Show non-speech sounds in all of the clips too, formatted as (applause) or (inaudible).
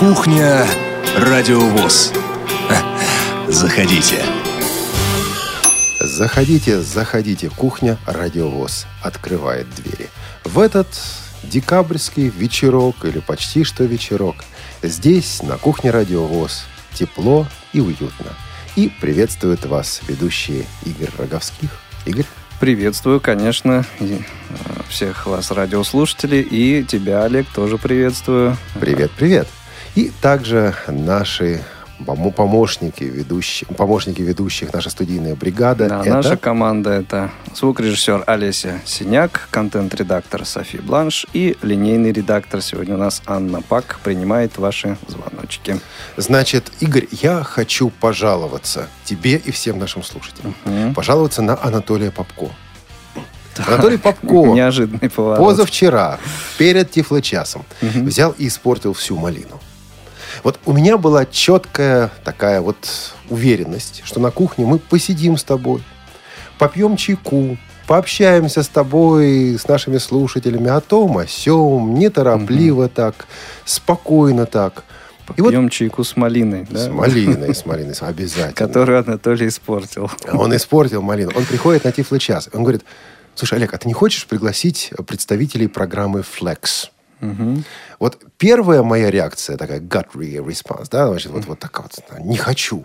Кухня Радиовоз. (laughs) Заходите. Заходите, заходите. Кухня Радиовоз открывает двери. В этот декабрьский вечерок или почти что вечерок здесь, на кухне Радиовоз, тепло и уютно. И приветствует вас ведущие Игорь Роговских. Игорь? Приветствую, конечно, и, э, всех вас, радиослушателей, и тебя, Олег, тоже приветствую. Привет, привет. И также наши помо- помощники ведущих, помощники ведущих, наша студийная бригада. Да, это наша команда это звукорежиссер Олеся Синяк, контент-редактор Софи Бланш и линейный редактор сегодня у нас Анна Пак принимает ваши звоночки. Значит, Игорь, я хочу пожаловаться тебе и всем нашим слушателям. Мгм. Пожаловаться на Анатолия Попко. Анатолий Попко (laughs) Неожиданный поворот. позавчера перед Тифлочасом взял и испортил всю малину. Вот у меня была четкая такая вот уверенность, что на кухне мы посидим с тобой, попьем чайку, пообщаемся с тобой, с нашими слушателями о том, о сем, неторопливо так, спокойно так. И вот чайку с малиной, да? с малиной, с малиной, обязательно. Которую Анатолий испортил. Он испортил малину. Он приходит на Тифло час. Он говорит, слушай, Олег, а ты не хочешь пригласить представителей программы Flex? Мгм. Вот первая моя реакция, такая gut response, да, значит, вот, вот такая вот, не хочу.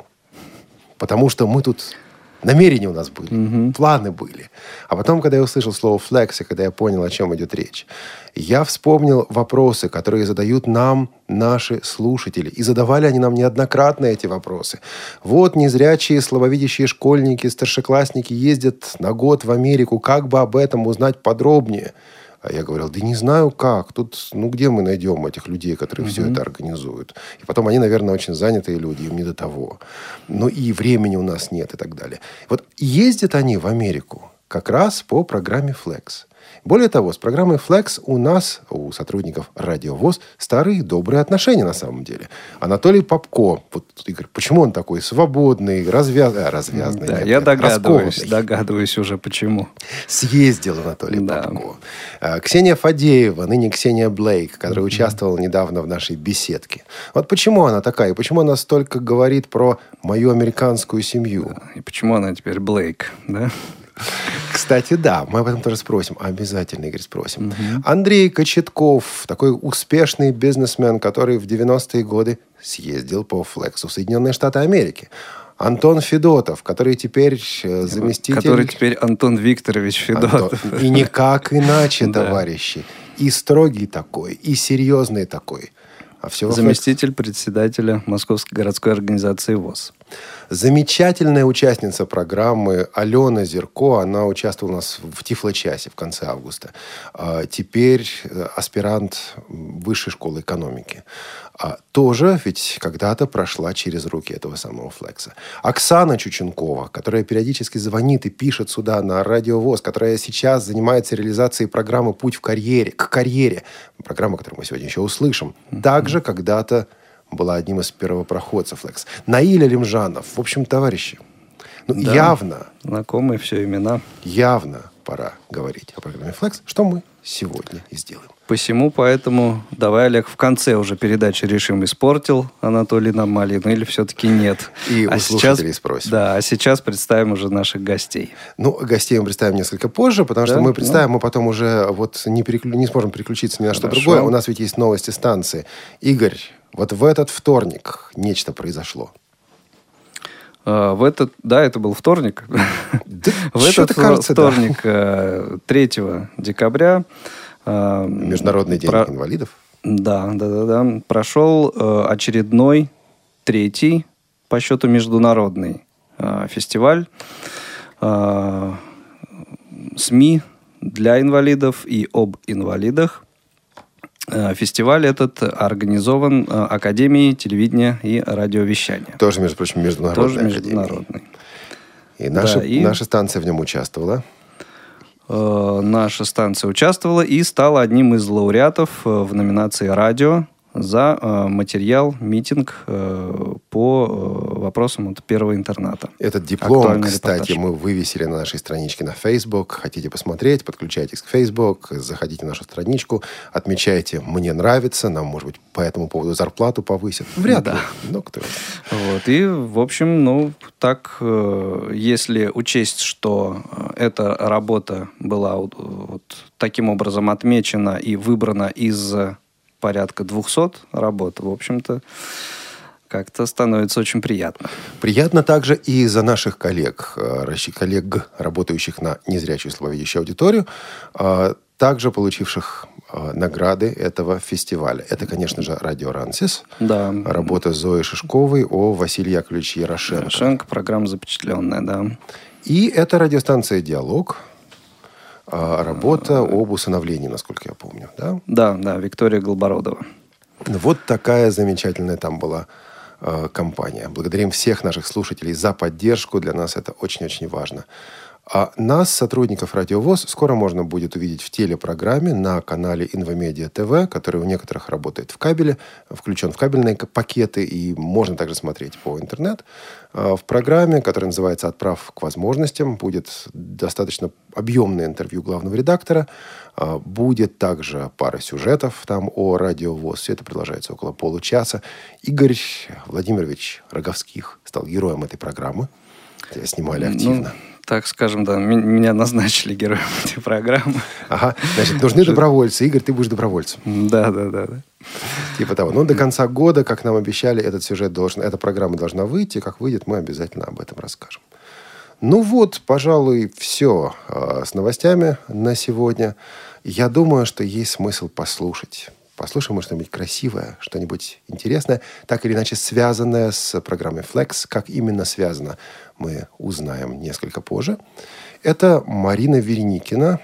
Потому что мы тут, намерения у нас были, планы были. А потом, когда я услышал слово flex, и когда я понял, о чем идет речь, я вспомнил вопросы, которые задают нам наши слушатели. И задавали они нам неоднократно эти вопросы. Вот незрячие, слабовидящие школьники, старшеклассники ездят на год в Америку. Как бы об этом узнать подробнее? А я говорил, да не знаю как. Тут, ну, где мы найдем этих людей, которые все это организуют? И потом они, наверное, очень занятые люди, им не до того. Ну, и времени у нас нет и так далее. Вот ездят они в Америку как раз по программе Flex. Более того, с программой Flex у нас, у сотрудников Радиовоз, старые добрые отношения на самом деле. Анатолий Попко, вот, Игорь, почему он такой свободный, развяз... а, развязный? Да, нет, я нет, догадываюсь, раскованный? догадываюсь уже почему. Съездил Анатолий Да. Попко. А, Ксения Фадеева, ныне Ксения Блейк, которая участвовала недавно в нашей беседке. Вот почему она такая? И почему она столько говорит про мою американскую семью? И почему она теперь Блейк, да? Кстати, да, мы об этом тоже спросим. Обязательно, Игорь, спросим. Андрей Кочетков, такой успешный бизнесмен, который в 90-е годы съездил по флексу в Соединенные Штаты Америки. Антон Федотов, который теперь э, заместитель... Который теперь Антон Викторович Федотов. Антон. И никак иначе, (laughs) товарищи. И строгий такой, и серьезный такой. А все Заместитель председателя Московской городской организации ВОЗ. Замечательная участница программы Алена Зерко. Она участвовала у нас в Тифло-часе в конце августа. А, Теперь э, аспирант Высшей школы экономики. А, Тоже ведь когда-то прошла через руки этого самого Флекса. Оксана Чученкова, которая периодически звонит и пишет сюда на радиовоз, которая сейчас занимается реализацией программы «Путь в карьере», к карьере. Программа, которую мы сегодня еще услышим. Также когда-то была одним из первопроходцев Flex. Наиля Лимжанов. В общем, товарищи, ну, Да. явно, Знакомые все имена. явно пора говорить о программе Flex, что мы сегодня и сделаем. Посему, поэтому давай, Олег, в конце уже передачи решим, испортил Анатолий нам малину или все-таки нет. (laughs) И а у сейчас, спросим. Да, а сейчас представим уже наших гостей. Ну, гостей мы представим несколько позже, потому что Да? мы представим, мы потом уже вот не, переклю- не сможем переключиться ни на что Хорошо. другое. У нас ведь есть новости станции. Игорь, вот в этот вторник нечто произошло. А, В этот, да, это был вторник. Да (laughs) В этот кажется, да. вторник, э, 3 декабря, э, Международный день про- инвалидов. Да, да, да, да. Прошел э, очередной третий по счету международный фестиваль СМИ для инвалидов и об инвалидах. Э, Фестиваль этот организован э, Академией телевидения и радиовещания. Тоже, между прочим, международная Тоже международный. И наша, Да, и- наша станция в нем участвовала. Э, наша станция участвовала и стала одним из лауреатов в номинации «Радио» за э, материал, митинг э, по э, вопросам от первого интерната. Этот диплом, Актуальный кстати, репортаж. мы вывесили на нашей страничке на Facebook. Хотите посмотреть, подключайтесь к Facebook, заходите на нашу страничку, отмечайте «Мне нравится», нам, может быть, по этому поводу зарплату повысят. Вряд ли. Ну, кто. Вот. И, в общем, ну, так, э, если учесть, что э, эта работа была вот, вот таким образом отмечена и выбрана из порядка 200 работ, в общем-то, как-то становится очень приятно. Приятно также и за наших коллег, э, коллег, работающих на незрячую слабовидящую аудиторию, э, также получивших э, награды этого фестиваля. Это, конечно же, радио «Рансис», Да. работа Зои Шишковой о Василии Яковлевиче Ярошенко. Порошенко, программа запечатленная, да. И это радиостанция «Диалог», работа об усыновлении, насколько я помню. Да? Да, да, Виктория Голбородова. Вот такая замечательная там была э, компания. Благодарим всех наших слушателей за поддержку. Для нас это очень-очень важно. А нас, сотрудников Радио ВОЗ, скоро можно будет увидеть в телепрограмме на канале Инвамедиа ТВ, который у некоторых работает в кабеле, включен в кабельные пакеты, и можно также смотреть по интернет. А В программе, которая называется «Отправ к возможностям», будет достаточно объемное интервью главного редактора. А, Будет также пара сюжетов там о радио ВОЗ. Все это продолжается около получаса. Игорь Владимирович Роговских стал героем этой программы. Тебя снимали активно. Ну, так скажем, да, меня назначили героем (laughs) этой программы. Ага, значит, нужны добровольцы. Игорь, ты будешь добровольцем. Да, да, да, да. Типа того. Ну, до конца года, как нам обещали, этот сюжет должен, эта программа должна выйти. Как выйдет, мы обязательно об этом расскажем. Ну вот, пожалуй, все с новостями на сегодня. Я думаю, что есть смысл послушать. Послушаем что-нибудь красивое, что-нибудь интересное, так или иначе связанное с программой Flex. Как именно связано, мы узнаем несколько позже. Это Марина Вереникина,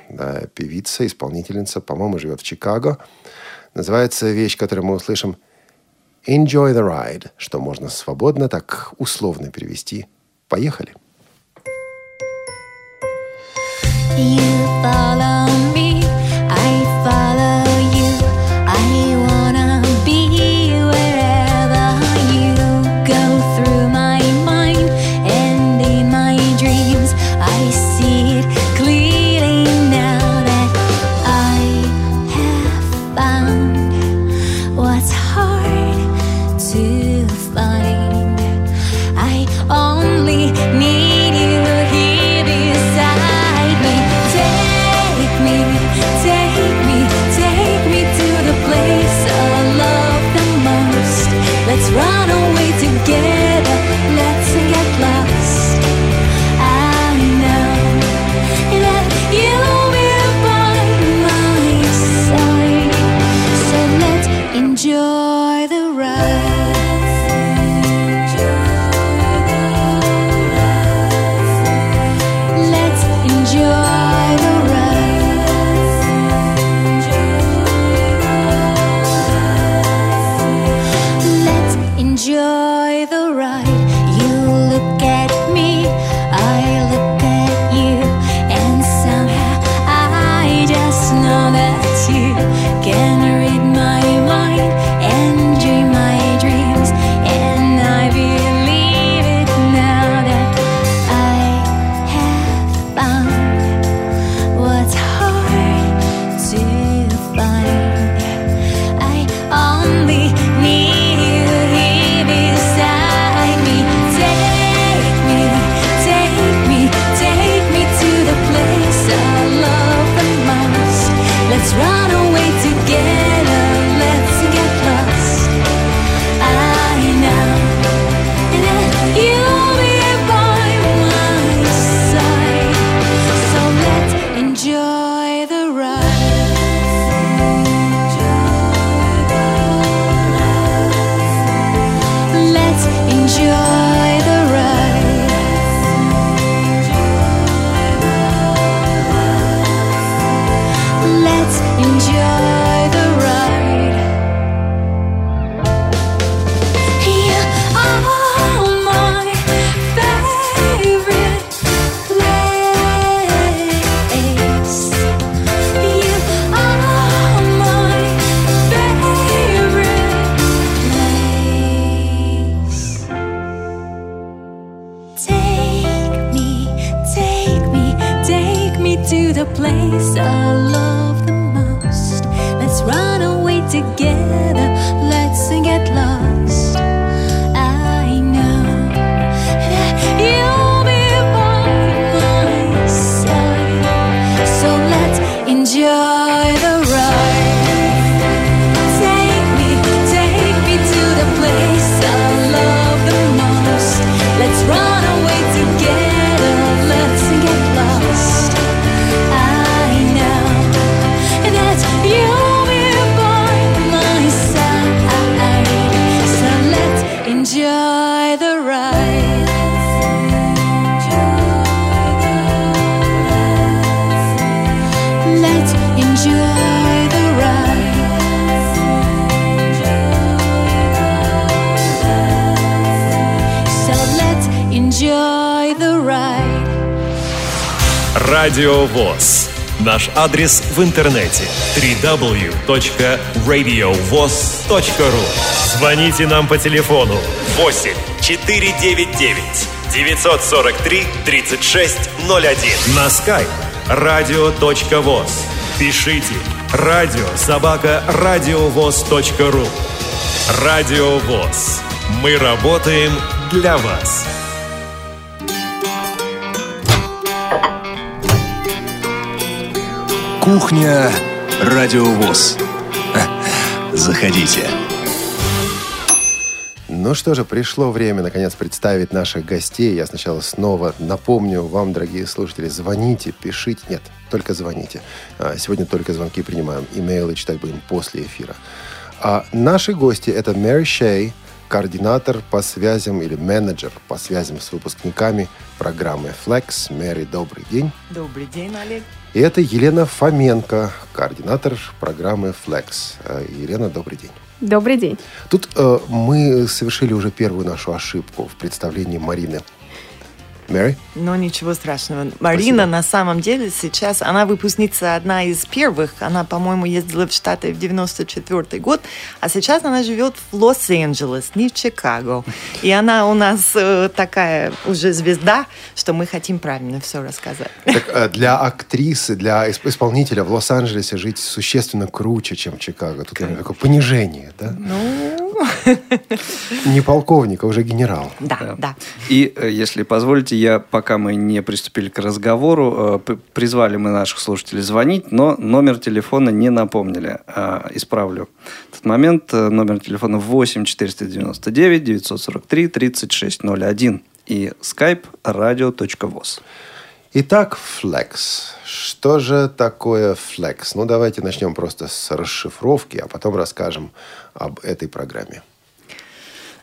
певица, исполнительница, по-моему, живет в Чикаго. Называется вещь, которую мы услышим «Enjoy the ride», что можно свободно, так условно перевести. Поехали. You follow again. Place I love the most. Let's run away together. Радио ВОЗ. Наш адрес в интернете www.radiovoz.ru Звоните нам по телефону 8 499 943 3601 на skype radio.voz Пишите радио собака радиовоз.ру Радио ВОЗ. Мы работаем для вас. Кухня Радио ВОЗ. Заходите. Ну что же, пришло время, наконец, представить наших гостей. Я сначала снова напомню вам, дорогие слушатели, звоните, пишите. Нет, только звоните. А, Сегодня только звонки принимаем. Имейлы читать будем после эфира. А наши гости – это Мэри Шей, координатор по связям или менеджер по связям с выпускниками программы Flex. Мэри, добрый день. Добрый день, Олег. И это Елена Фоменко, координатор программы Flex. Э, Елена, добрый день. Добрый день. Тут э, мы совершили уже первую нашу ошибку в представлении Марины. Мэри? Но ничего страшного. Марина на самом деле сейчас, она выпускница одна из первых. Она, по-моему, ездила в Штаты в 94 год, а сейчас она живет в Лос-Анджелес, не в Чикаго. И она у нас э, такая уже звезда, что мы хотим правильно все рассказать. Так, э, для актрисы, для исп- исполнителя в Лос-Анджелесе жить существенно круче, чем в Чикаго. Тут наверное, такое понижение, да? Ну, Не полковник, а уже генерал. да, да. И, э, если позволите, я, пока мы не приступили к разговору, э, призвали мы наших слушателей звонить, но номер телефона не напомнили. А, Исправлю этот момент. Э, Номер телефона 8 499 943 3601 и skype radio.voz. Итак, Flex. Что же такое Flex? Ну, давайте начнем просто с расшифровки, а потом расскажем об этой программе.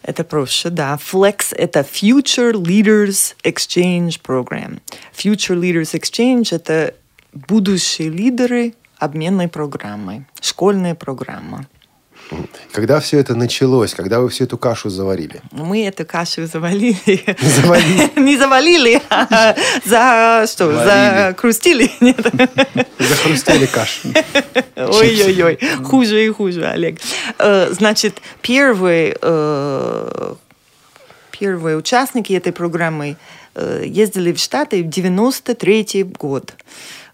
Это проще, да. Flex – это Future Leaders Exchange Program. Future Leaders Exchange – это будущие лидеры обменной программы, школьная программа. Когда все это началось, когда вы всю эту кашу заварили? Мы эту кашу завалили. Завалили. (laughs) Не завалили, а (laughs) за что? Закрустили. (laughs) Нет. Захрустели кашу. Ой-ой-ой, хуже и хуже, Олег. Э, Значит, первые, э, первые участники этой программы э, ездили в Штаты в 93 год.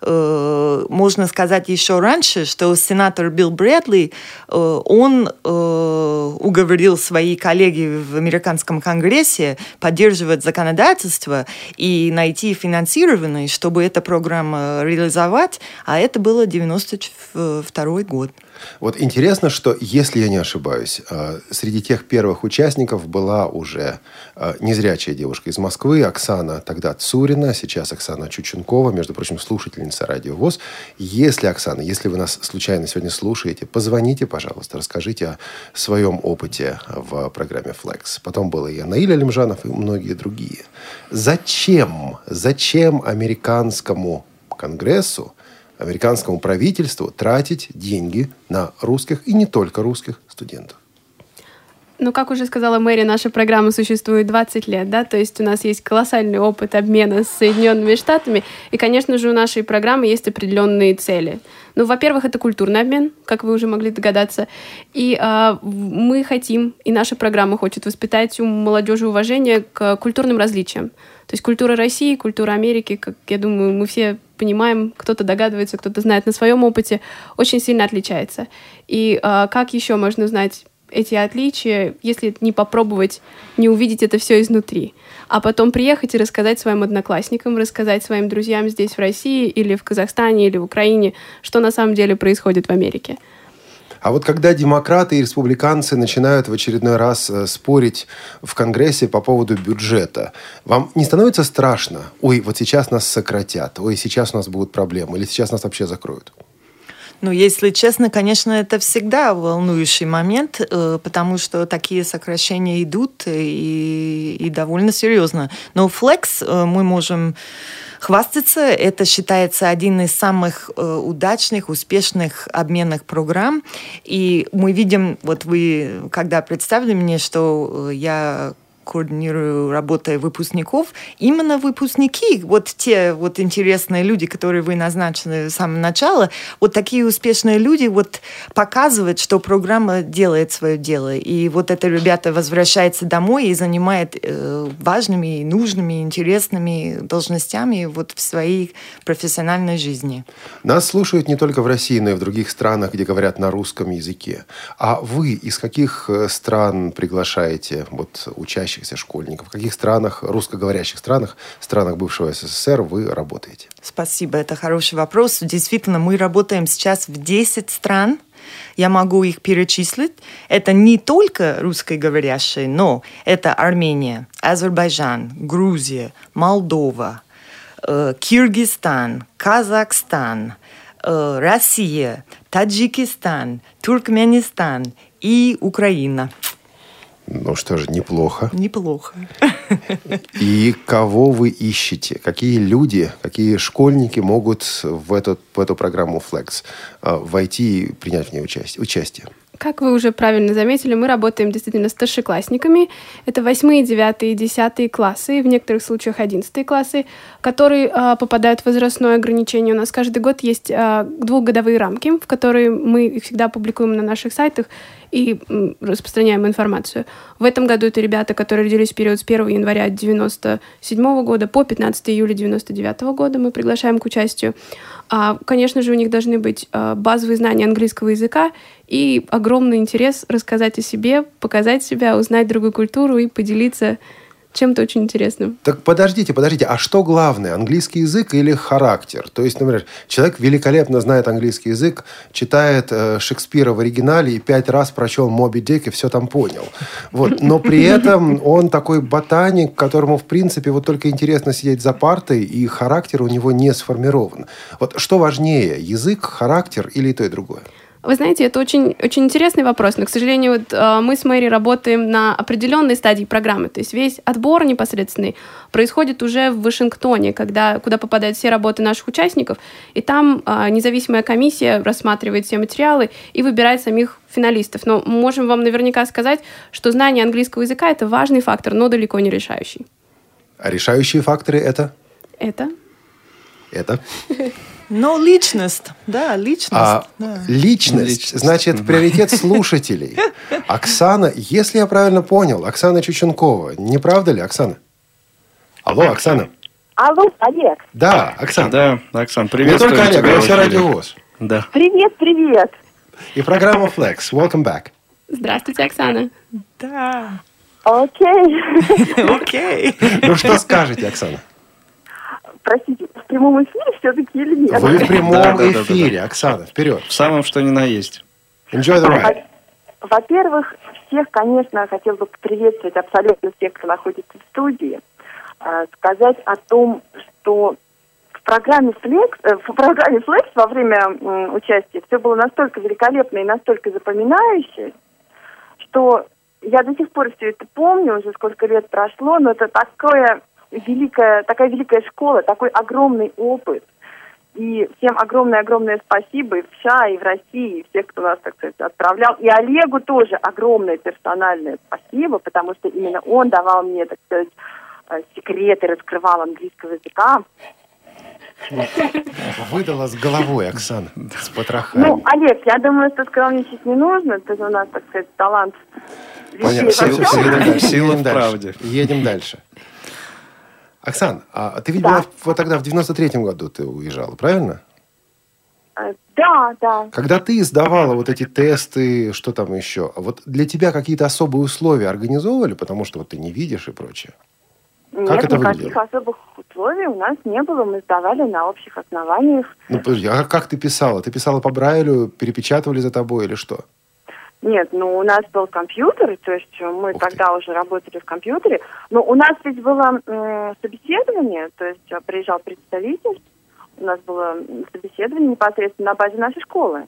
Э, Можно сказать еще раньше, что сенатор Билл Брэдли, э, он э, уговорил свои коллеги в американском конгрессе поддерживать законодательство и найти финансирование, чтобы эту программу реализовать, а это было 92 год. Вот интересно, что, если я не ошибаюсь, среди тех первых участников была уже незрячая девушка из Москвы, Оксана тогда Цурина, сейчас Оксана Чученкова, между прочим, слушательница Радио ВОЗ. Если, Оксана, если вы нас случайно сегодня слушаете, позвоните, пожалуйста, расскажите о своем опыте в программе Flex. Потом было и Наиль Алимжанов, и многие другие. Зачем, зачем американскому конгрессу американскому правительству тратить деньги на русских и не только русских студентов. Ну, как уже сказала Мэри, наша программа существует 20 лет, да, то есть у нас есть колоссальный опыт обмена с Соединенными Штатами, и, конечно же, у нашей программы есть определенные цели. Ну, во-первых, это культурный обмен, как вы уже могли догадаться, и э, мы хотим, и наша программа хочет воспитать у молодежи уважение к культурным различиям. То есть культура России, культура Америки, как я думаю, мы все понимаем, кто-то догадывается, кто-то знает на своем опыте, очень сильно отличается. И э, как еще можно узнать эти отличия, если не попробовать, не увидеть это все изнутри. А потом приехать и рассказать своим одноклассникам, рассказать своим друзьям здесь, в России, или в Казахстане, или в Украине, что на самом деле происходит в Америке. А вот когда демократы и республиканцы начинают в очередной раз э, спорить в Конгрессе по поводу бюджета, вам не становится страшно? Ой, вот сейчас нас сократят, ой, сейчас у нас будут проблемы, или сейчас нас вообще закроют? Ну, если честно, конечно, это всегда волнующий момент, э, потому что такие сокращения идут и, и довольно серьезно. Но Flex э, мы можем хвастаться. Это считается один из самых э, удачных, успешных обменных программ. И мы видим, вот вы, когда представили мне, что я координирую работой выпускников, именно выпускники, вот те вот интересные люди, которые вы назначили с самого начала, вот такие успешные люди вот показывают, что программа делает свое дело. И вот это ребята возвращаются домой и занимают э, важными, нужными, интересными должностями вот в своей профессиональной жизни. Нас слушают не только в России, но и в других странах, где говорят на русском языке. А вы из каких э, стран приглашаете вот учащихся учащихся школьников? В каких странах, русскоговорящих странах, странах бывшего СССР вы работаете? Спасибо, это хороший вопрос. Действительно, мы работаем сейчас в 10 стран. Я могу их перечислить. Это не только русскоговорящие, но это Армения, Азербайджан, Грузия, Молдова, э, Киргизстан, Казахстан, э, Россия, Таджикистан, Туркменистан и Украина. Ну что же, неплохо. Неплохо. И кого вы ищете? Какие люди, какие школьники могут в, этот, в эту программу Flex э, войти и принять в ней участие? участие? Как вы уже правильно заметили, мы работаем действительно с старшеклассниками. Это восьмые, девятые, десятые классы, в некоторых случаях одиннадцатые классы, которые э, попадают в возрастное ограничение. У нас каждый год есть э, двухгодовые рамки, в которые мы их всегда публикуем на наших сайтах и распространяем информацию. В этом году это ребята, которые родились в период с 1 января 1997 года по 15 июля 1999 года. Мы приглашаем к участию. А, конечно же, у них должны быть а, базовые знания английского языка и огромный интерес рассказать о себе, показать себя, узнать другую культуру и поделиться чем-то очень интересным. Так подождите, подождите, а что главное, английский язык или характер? То есть, например, человек великолепно знает английский язык, читает э, Шекспира в оригинале и пять раз прочел Моби Дик и все там понял. Вот. Но при этом он такой ботаник, которому, в принципе, вот только интересно сидеть за партой, и характер у него не сформирован. Вот что важнее, язык, характер или то, и другое? Вы знаете, это очень, очень интересный вопрос, но, к сожалению, вот, э, мы с Мэри работаем на определенной стадии программы, то есть весь отбор непосредственный происходит уже в Вашингтоне, когда, куда попадают все работы наших участников, и там э, независимая комиссия рассматривает все материалы и выбирает самих финалистов. Но можем вам наверняка сказать, что знание английского языка – это важный фактор, но далеко не решающий. А решающие факторы это? Это? Это? Но личность, да, личность. А, да. Личность, Личность. значит, приоритет слушателей. (laughs) Оксана, если я правильно понял, Оксана Чученкова. Не правда ли, Оксана? Алло, Оксана. Алло, Олег. Да, Оксана. Да, Оксан, Не привет. только Олег, но все радиовоз. Да. Привет, привет. И программа Flex. Welcome back. Здравствуйте, Оксана. Да, Окей. (laughs) окей. Ну что скажете, Оксана? Простите, в прямом эфире все-таки или нет? Вы в прямом Да, да, да, да, эфире, Оксана, вперед. В самом что ни на есть. Enjoy the ride. Во- Во-первых, всех, конечно, хотел бы поприветствовать абсолютно всех, кто находится в студии, а, сказать о том, что в программе Flex, э, в программе Flex во время участия все было настолько великолепно и настолько запоминающе, что я до сих пор все это помню, уже сколько лет прошло, но это такое великая, такая великая школа, такой огромный опыт. И всем огромное-огромное спасибо и в США, и в России, и всех, кто нас, так сказать, отправлял. И Олегу тоже огромное персональное спасибо, потому что именно он давал мне, так сказать, э, секреты, раскрывал английского языка. Выдала с головой, Оксана, с потрохами. Ну, Олег, я думаю, что скромничать не нужно. Ты у нас, так сказать, талант Понятно. Сила в правде. Едем дальше. Оксан, а ты ведь Да. была вот тогда в 93-м году ты уезжала, правильно? Э, Да, да. Когда ты сдавала вот эти тесты, что там еще, вот для тебя какие-то особые условия организовывали, потому что вот ты не видишь и прочее? Нет, Как это никаких выглядело? особых условий у нас не было. Мы сдавали на общих основаниях. Ну, подожди, а как ты писала? Ты писала по Брайлю, перепечатывали за тобой или что? Нет, ну у нас был компьютер, то есть э, мы Ух ты. тогда уже работали в компьютере. Но у нас ведь было м, собеседование, то есть э, приезжал представитель, у нас было собеседование непосредственно на базе нашей школы.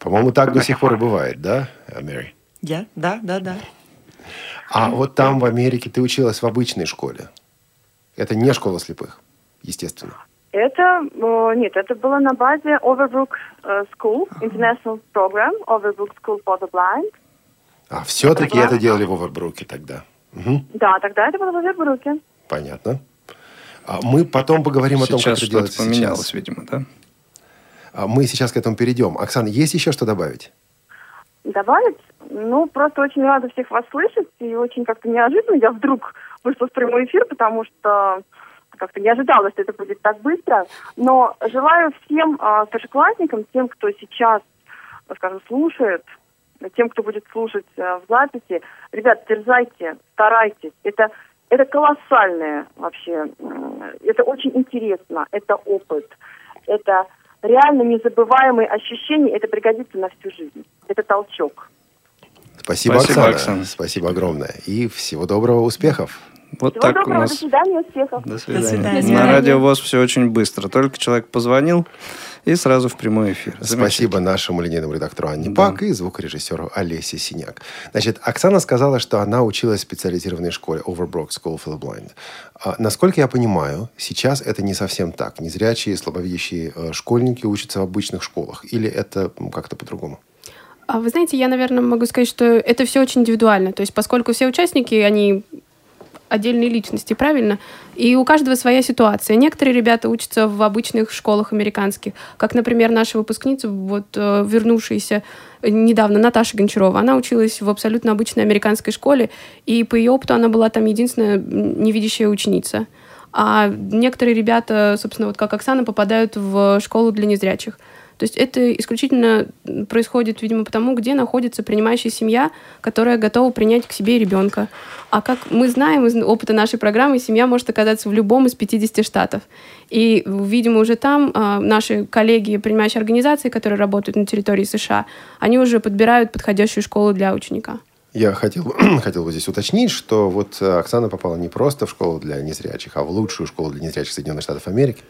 По-моему, так до сих пор и бывает, да, э, Мэри? Я? Да, да, да. А вот там, в Америке, ты училась в обычной школе. Это не школа слепых, естественно. Это, нет, это было на базе Overbrook э, School, International Program, Overbrook School for the Blind. А все-таки Да. это делали в Овербруке тогда. Мгм, Да, тогда это было в Overbrook. понятно. А мы потом поговорим о том, как Сейчас это что-то делается поменялось, сейчас. видимо, да? А мы сейчас к этому перейдем. Оксана, есть еще что добавить? Добавить? Ну, просто очень рада всех вас слышать, и очень как-то неожиданно я вдруг вышла в прямой эфир, потому что как-то не ожидала, что это будет так быстро. Но желаю всем а, старшеклассникам, тем, кто сейчас, а, скажем, слушает, тем, кто будет слушать а, в записи, ребят, дерзайте, старайтесь. Это, это колоссальное вообще, м, это очень интересно, это опыт, это реально незабываемые ощущения, это пригодится на всю жизнь. Это толчок. Спасибо, Спасибо, Оксана. Оксана. Спасибо огромное. И всего доброго, успехов. Вот Всего так у доброго, до нас. свидания, успехов. До свидания. свидания. На радио ВОЗ все очень быстро. Только человек позвонил и сразу в прямой эфир. Спасибо нашему линейному редактору Анне Да. Пак и звукорежиссеру Олесе Синяк. Значит, Оксана сказала, что она училась в специализированной школе Overbrook School for the Blind. А, насколько я понимаю, сейчас это не совсем так. Незрячие, слабовидящие э, школьники учатся в обычных школах. Или это как-то по-другому? А вы знаете, я, наверное, могу сказать, что это все очень индивидуально. То есть, поскольку все участники, они отдельные личности, правильно? И у каждого своя ситуация. Некоторые ребята учатся в обычных школах американских, как, например, наша выпускница, вот э, вернувшаяся недавно, Наташа Гончарова. Она училась в абсолютно обычной американской школе, и по ее опыту она была там единственная невидящая ученица. А некоторые ребята, собственно, вот как Оксана, попадают в школу для незрячих. То есть это исключительно происходит, видимо, потому, где находится принимающая семья, которая готова принять к себе ребенка. А как мы знаем из опыта нашей программы, семья может оказаться в любом из 50 штатов. И, видимо, уже там а, наши коллеги, принимающие организации, которые работают на территории США, они уже подбирают подходящую школу для ученика. Я хотел, (clears throat) хотел бы здесь уточнить, что вот э, Оксана попала не просто в школу для незрячих, а в лучшую школу для незрячих Соединенных Штатов Америки.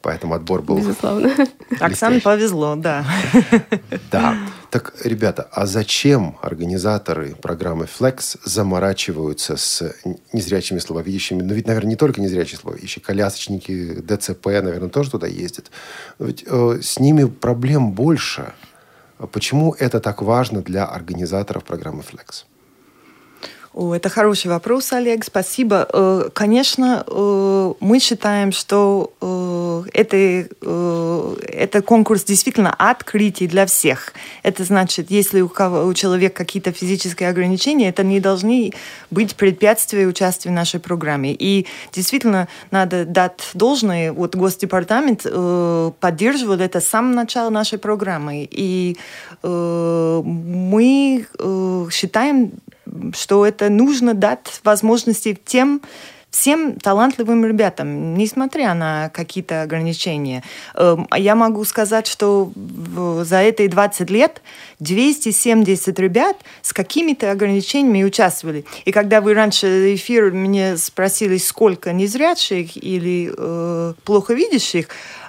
Поэтому отбор был Безусловно. Оксане повезло, да. (laughs) Да. Так, ребята, а зачем организаторы программы Flex заморачиваются с незрячими слабовидящими? Ну, ведь, наверное, не только незрячие слабовидящие, колясочники, ДЦП, наверное, тоже туда ездят. Но ведь э, с ними проблем больше. Почему это так важно для организаторов программы Flex? О, это хороший вопрос, Олег, спасибо. Э, Конечно, э, мы считаем, что э, это, это конкурс действительно открытий для всех. Это значит, если у, кого, у человека какие-то физические ограничения, это не должны быть препятствия участия в нашей программе. И действительно надо дать должное. Вот Госдепартамент поддерживал это с самого начала нашей программы. И мы считаем, что это нужно дать возможности тем всем талантливым ребятам, несмотря на какие-то ограничения. Эм, Я могу сказать, что за эти 20 лет 270 ребят с какими-то ограничениями участвовали. И когда вы раньше эфир мне спросили, сколько незрячих или э, плохо видящих,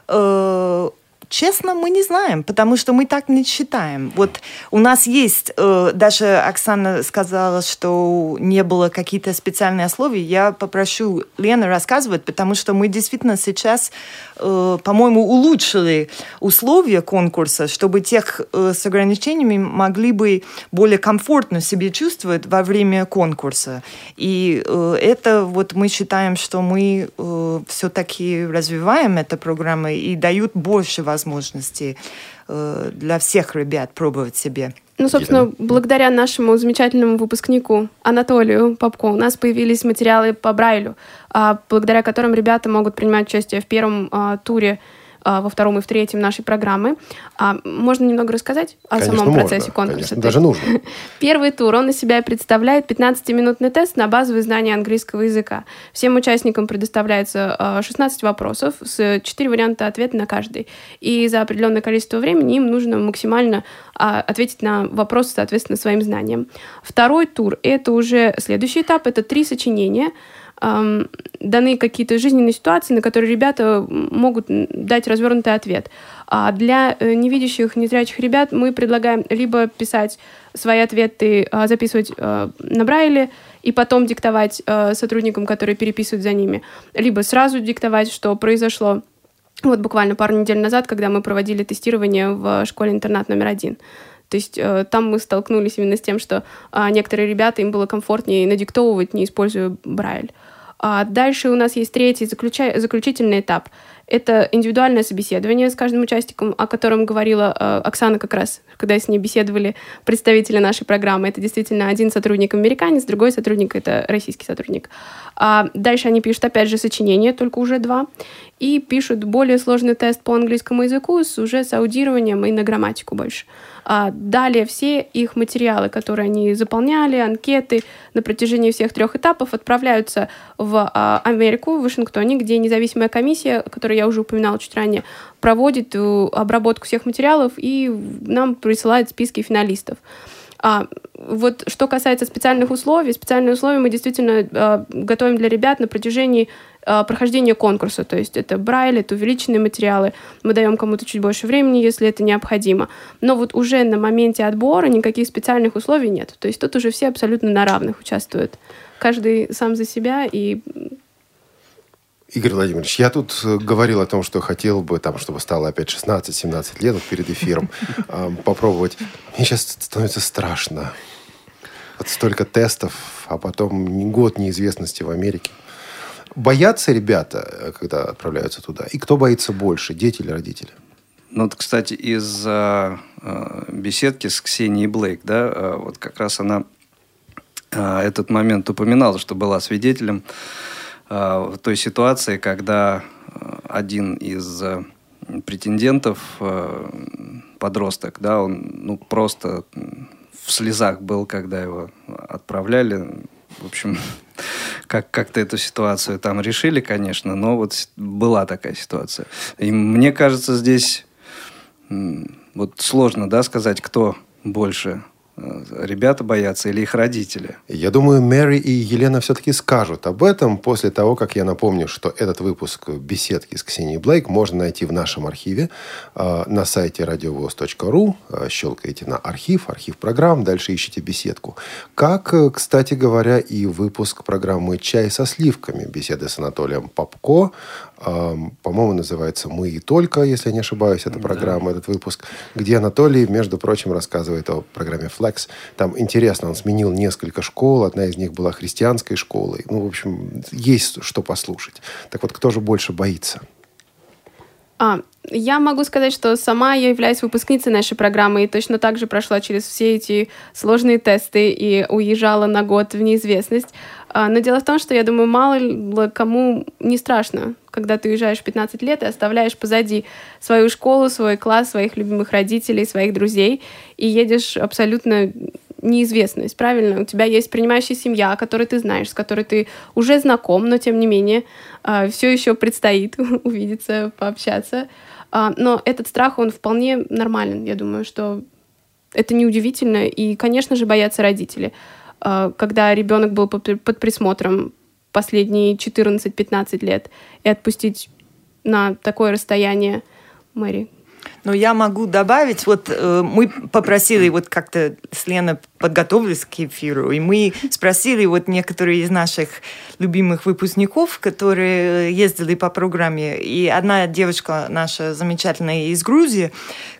э, честно, мы не знаем, потому что мы так не считаем. Вот у нас есть, э, даже Оксана сказала, что не было какие-то специальные условия. Я попрошу Лены рассказывать, потому что мы действительно сейчас, э, по-моему, улучшили условия конкурса, чтобы тех э, с ограничениями могли бы более комфортно себя чувствовать во время конкурса. И э, это вот мы считаем, что мы э, все-таки развиваем эту программу и дают больше возможностей э, для всех ребят пробовать себе. Ну, собственно, Елена. благодаря нашему замечательному выпускнику Анатолию Попко у нас появились материалы по Брайлю, а, благодаря которым ребята могут принимать участие в первом а, туре, во втором и в третьем нашей программы. А, можно немного рассказать о Конечно, самом можно. процессе конкурса? Конечно, даже нужно. (laughs) Первый тур, он из себя представляет 15-минутный тест на базовые знания английского языка. Всем участникам предоставляется а, 16 вопросов с 4 варианта ответа на каждый. И за определенное количество времени им нужно максимально а, ответить на вопросы, соответственно, своим знаниям. Второй тур — это уже следующий этап, это три сочинения, ам, даны какие-то жизненные ситуации, на которые ребята могут дать развернутый ответ. А для э, невидящих, незрячих ребят мы предлагаем либо писать свои ответы, а, записывать э, на Брайле и потом диктовать э, сотрудникам, которые переписывают за ними, либо сразу диктовать, что произошло вот буквально пару недель назад, когда мы проводили тестирование в школе-интернат номер один. То есть э, там мы столкнулись именно с тем, что а, некоторые ребята, им было комфортнее надиктовывать, не используя Брайль. А дальше у нас есть третий заключа- заключительный этап. Это индивидуальное собеседование с каждым участником, о котором говорила э, Оксана как раз, когда с ней беседовали представители нашей программы. Это действительно один сотрудник американец, другой сотрудник это российский сотрудник. А дальше они пишут опять же сочинение, только уже два, и пишут более сложный тест по английскому языку с уже с аудированием и на грамматику больше. А далее все их материалы, которые они заполняли, анкеты на протяжении всех трех этапов отправляются в а, Америку, в Вашингтоне, где независимая комиссия, которую я уже упоминала чуть ранее, проводит э, обработку всех материалов и нам присылает списки финалистов. А, вот что касается специальных условий, специальные условия мы действительно э, готовим для ребят на протяжении э, прохождения конкурса. То есть это Брайль, это увеличенные материалы. Мы даем кому-то чуть больше времени, если это необходимо. Но вот уже на моменте отбора никаких специальных условий нет. То есть тут уже все абсолютно на равных участвуют. Каждый сам за себя и Игорь Владимирович, я тут э, говорил о том, что хотел бы, там, чтобы стало опять 16-17 лет вот перед эфиром, (laughs) э, попробовать. Мне сейчас становится страшно. Вот столько тестов, а потом год неизвестности в Америке. Боятся ребята, э, когда отправляются туда? И кто боится больше, дети или родители? Ну, вот, кстати, из э, э, беседки с Ксенией Блейк, да, э, вот как раз она э, этот момент упоминала, что была свидетелем э, той ситуации, когда э, один из э, претендентов, подросток, да, он ну, просто в слезах был, когда его отправляли. В общем, (laughs) как- как-то эту ситуацию там решили, конечно, но вот была такая ситуация. И мне кажется, здесь вот сложно, да, сказать, кто больше ребята боятся или их родители. Я думаю, Мэри и Елена все-таки скажут об этом после того, как я напомню, что этот выпуск беседки с Ксенией Блейк можно найти в нашем архиве э, на сайте radiovoz.ru. Э, щелкаете на архив, архив программ, дальше ищите беседку. Как, э, кстати говоря, и выпуск программы «Чай со сливками» беседы с Анатолием Попко. По-моему, называется «Мы и только», если я не ошибаюсь, эта программа, этот выпуск, где Анатолий, между прочим, рассказывает о программе Flex. Там интересно, он сменил несколько школ, одна из них была христианской школой. Ну, в общем, есть что послушать. Так вот, кто же больше боится? А, я могу сказать, что сама я являюсь выпускницей нашей программы и точно так же прошла через все эти сложные тесты и уезжала на год в неизвестность. А, но дело в том, что я думаю, мало кому не страшно, когда ты уезжаешь в 15 лет и оставляешь позади свою школу, свой класс, своих любимых родителей, своих друзей и едешь абсолютно неизвестность, правильно? У тебя есть принимающая семья, которой ты знаешь, с которой ты уже знаком, но тем не менее все еще предстоит (laughs) увидеться, пообщаться. А, Но этот страх, он вполне нормален. Я думаю, что это неудивительно. И, конечно же, боятся родители. А, Когда ребенок был под присмотром последние 14-15 лет, и отпустить на такое расстояние Мэри. Но я могу добавить, вот э, мы попросили, вот как-то с Леной подготовились к эфиру, и мы спросили вот некоторые из наших любимых выпускников, которые ездили по программе, и одна девочка наша замечательная из Грузии,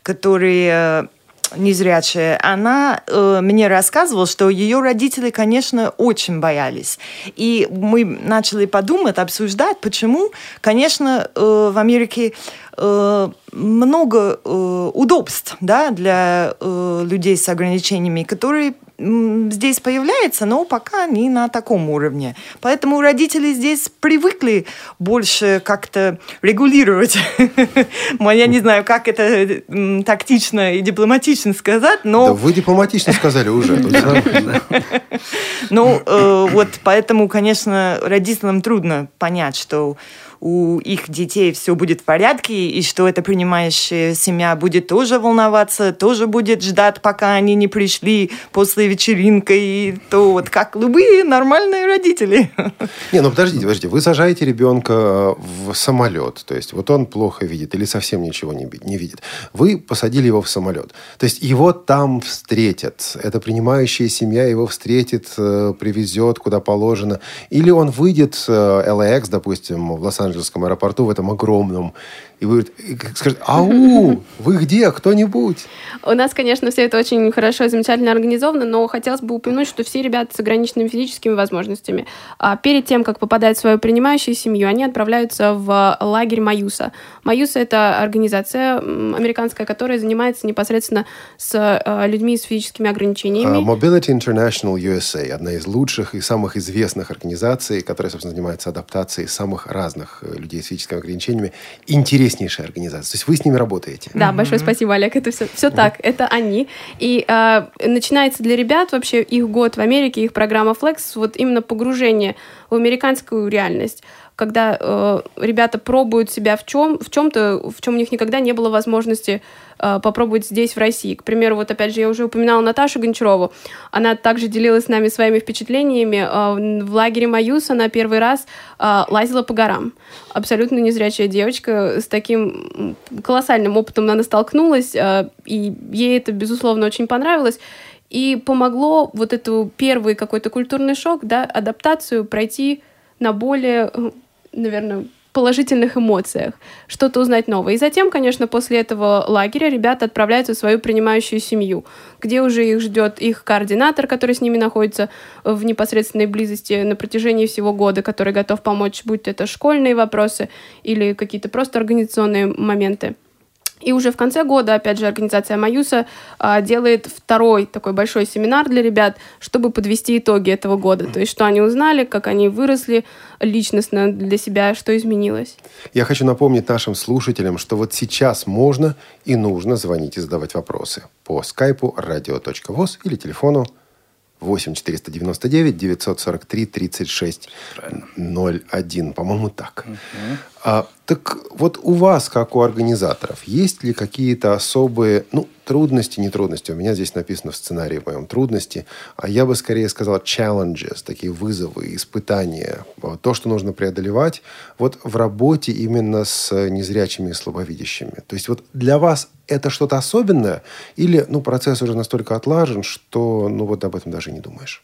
которая незрячая, она э, мне рассказывала, что ее родители, конечно, очень боялись. И мы начали подумать, обсуждать, почему, конечно, э, в Америке э, много э, удобств да, для э, людей с ограничениями, которые здесь появляются, но пока не на таком уровне. Поэтому родители здесь привыкли больше как-то регулировать. (laughs) Я не знаю, как это тактично и дипломатично сказать, но... Да вы дипломатично сказали уже. (laughs) Ну, э, вот поэтому, конечно, родителям трудно понять, что у их детей все будет в порядке, и что эта принимающая семья будет тоже волноваться, тоже будет ждать, пока они не пришли после вечеринки, и то вот как любые нормальные родители. (laughs) Не, ну подождите, подождите, вы сажаете ребенка в самолет, то есть вот он плохо видит или совсем ничего не, не видит. Вы посадили его в самолет, то есть его там встретят, эта принимающая семья его встретит, э, привезет куда положено, или он выйдет э, LAX, допустим, в Лос-Анджелес, Лос-Анджелесском аэропорту, в этом огромном, и вы скажете, ау, вы где, кто-нибудь? У нас, конечно, все это очень хорошо и замечательно организовано, но хотелось бы упомянуть, что все ребята с ограниченными физическими возможностями, а перед тем, как попадать в свою принимающую семью, они отправляются в лагерь Маюса. Маюса — это организация американская, которая занимается непосредственно с а, людьми с физическими ограничениями. Uh, Mobility International USA — одна из лучших и самых известных организаций, которая, собственно, занимается адаптацией самых разных э, людей с физическими ограничениями. Интереснейшая организация. То есть вы с ними работаете? Да, mm-hmm. большое спасибо, Олег. Это все, все mm-hmm. так, это они. И э, начинается для ребят вообще их год в Америке, их программа Flex, вот именно погружение в американскую реальность когда э, ребята пробуют себя в чем в чем-то, в чем у них никогда не было возможности э, попробовать здесь, в России. К примеру, вот опять же, я уже упоминала Наташу Гончарову. Она также делилась с нами своими впечатлениями. Э, в лагере Маюс она первый раз э, лазила по горам. Абсолютно незрячая девочка с таким колоссальным опытом она столкнулась, э, и ей это, безусловно, очень понравилось. И помогло вот эту первый какой-то культурный шок, да, адаптацию пройти на более наверное, положительных эмоциях, что-то узнать новое. И затем, конечно, после этого лагеря ребята отправляются в свою принимающую семью, где уже их ждет их координатор, который с ними находится в непосредственной близости на протяжении всего года, который готов помочь, будь это школьные вопросы или какие-то просто организационные моменты. И уже в конце года, опять же, организация Маюса а, делает второй такой большой семинар для ребят, чтобы подвести итоги этого года. То есть, что они узнали, как они выросли личностно для себя, что изменилось. Я хочу напомнить нашим слушателям, что вот сейчас можно и нужно звонить и задавать вопросы по скайпу radio.voz или телефону 8 499 943 36 01. По-моему, так. Угу. А, так вот у вас, как у организаторов, есть ли какие-то особые, ну, трудности, не трудности, у меня здесь написано в сценарии в моем трудности, а я бы скорее сказал challenges, такие вызовы, испытания, то, что нужно преодолевать вот в работе именно с незрячими и слабовидящими. То есть вот для вас это что-то особенное или, ну, процесс уже настолько отлажен, что, ну, вот об этом даже не думаешь?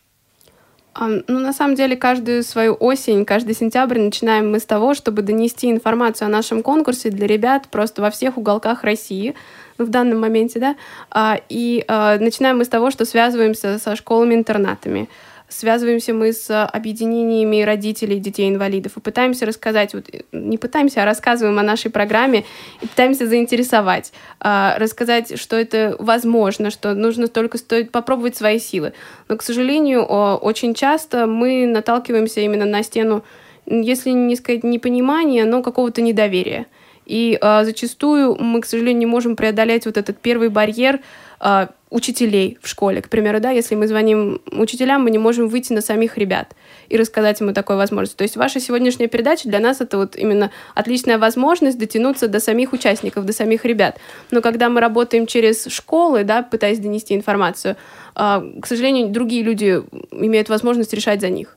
Ну, на самом деле, каждую свою осень, каждый сентябрь начинаем мы с того, чтобы донести информацию о нашем конкурсе для ребят просто во всех уголках России в данном моменте, да, а, и а, начинаем мы с того, что связываемся со школами-интернатами, связываемся мы с объединениями родителей детей-инвалидов и пытаемся рассказать, вот не пытаемся, а рассказываем о нашей программе и пытаемся заинтересовать, а, рассказать, что это возможно, что нужно только стоит попробовать свои силы. Но, к сожалению, очень часто мы наталкиваемся именно на стену, если не сказать непонимания, но какого-то недоверия. И э, зачастую мы, к сожалению, не можем преодолеть вот этот первый барьер э, учителей в школе, к примеру, да, если мы звоним учителям, мы не можем выйти на самих ребят и рассказать о такой возможности. То есть ваша сегодняшняя передача для нас это вот именно отличная возможность дотянуться до самих участников, до самих ребят. Но когда мы работаем через школы, да, пытаясь донести информацию, э, к сожалению, другие люди имеют возможность решать за них.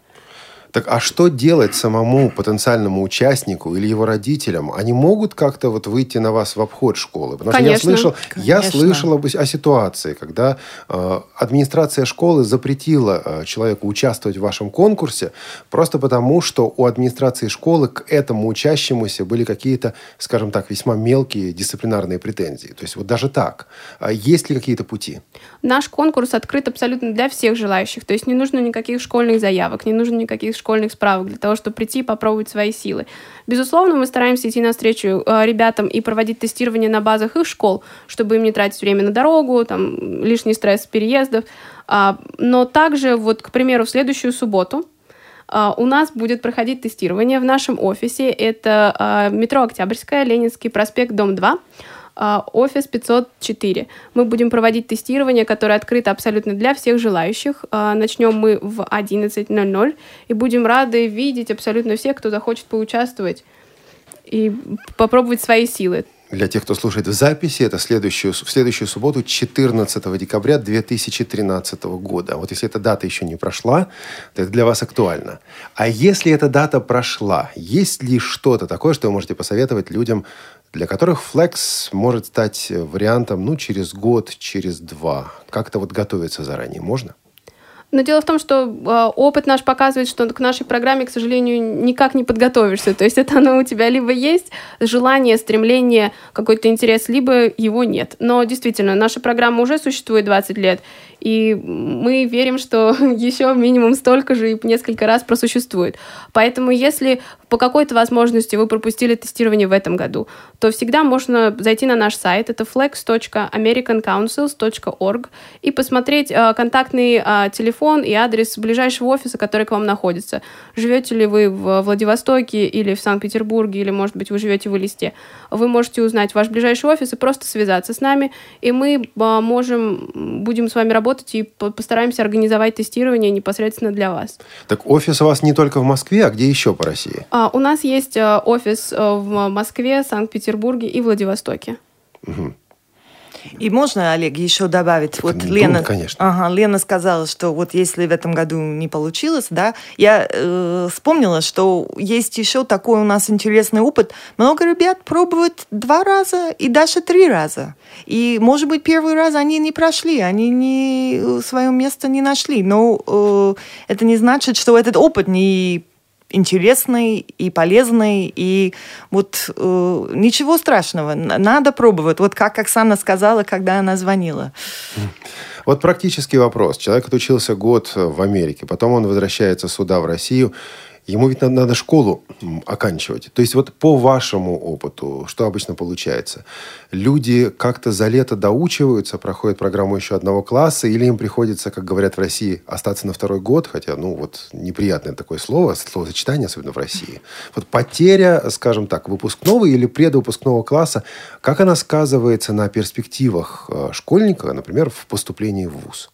Так а что делать самому потенциальному участнику или его родителям? Они могут как-то вот выйти на вас в обход школы? Потому Конечно. что я слышал, я Конечно. слышал об- о ситуации, когда э, администрация школы запретила э, человеку участвовать в вашем конкурсе просто потому, что у администрации школы к этому учащемуся были какие-то, скажем так, весьма мелкие дисциплинарные претензии. То есть вот даже так. А есть ли какие-то пути? Наш конкурс открыт абсолютно для всех желающих. То есть не нужно никаких школьных заявок, не нужно никаких школьных справок для того, чтобы прийти и попробовать свои силы. Безусловно, мы стараемся идти навстречу э, ребятам и проводить тестирование на базах их школ, чтобы им не тратить время на дорогу, там, лишний стресс переездов. А, но также, вот, к примеру, в следующую субботу а, у нас будет проходить тестирование в нашем офисе. Это а, метро Октябрьская, Ленинский проспект, дом 2 а, офис 504. Мы будем проводить тестирование, которое открыто абсолютно для всех желающих. А, Начнем мы в 11.00 и будем рады видеть абсолютно всех, кто захочет поучаствовать и попробовать свои силы. Для тех, кто слушает в записи, это следующую, в следующую субботу, 14 декабря 2013 года. А Вот если эта дата еще не прошла, то это для вас актуально. А если эта дата прошла, есть ли что-то такое, что вы можете посоветовать людям, для которых Flex может стать вариантом, ну, через год, через два? Как-то вот готовиться заранее можно? Но дело в том, что э, опыт наш показывает, что к нашей программе, к сожалению, никак не подготовишься. То есть это оно у тебя либо есть желание, стремление, какой-то интерес, либо его нет. Но действительно, наша программа уже существует 20 лет, и мы верим, что (laughs) еще минимум столько же и несколько раз просуществует. Поэтому если по какой-то возможности вы пропустили тестирование в этом году, то всегда можно зайти на наш сайт, это flex.americancouncils.org, и посмотреть э, контактный э, телефон и адрес ближайшего офиса, который к вам находится. Живете ли вы в Владивостоке или в Санкт-Петербурге, или, может быть, вы живете в Элисте, вы можете узнать ваш ближайший офис и просто связаться с нами, и мы э, можем, будем с вами работать и по- постараемся организовать тестирование непосредственно для вас. Так офис у вас не только в Москве, а где еще по России? А, у нас есть э, офис э, в Москве, Санкт-Петербурге и Владивостоке. И можно, Олег, еще добавить? Вот Думаю, Лена, конечно. Ага, Лена сказала, что вот если в этом году не получилось, да, я э, вспомнила, что есть еще такой у нас интересный опыт. Много ребят пробуют два раза и даже три раза. И, может быть, первый раз они не прошли, они не э, свое место не нашли. Но э, это не значит, что этот опыт не интересный и полезный, и вот э, ничего страшного, надо пробовать. Вот как Оксана сказала, когда она звонила. Вот практический вопрос. Человек отучился год в Америке, потом он возвращается сюда, в Россию. Ему ведь надо, школу оканчивать. То есть вот по вашему опыту, что обычно получается? Люди как-то за лето доучиваются, проходят программу еще одного класса, или им приходится, как говорят в России, остаться на второй год, хотя, ну, вот неприятное такое слово, словосочетание, особенно в России. Вот потеря, скажем так, выпускного или предвыпускного класса, как она сказывается на перспективах э, школьника, например, в поступлении в ВУЗ?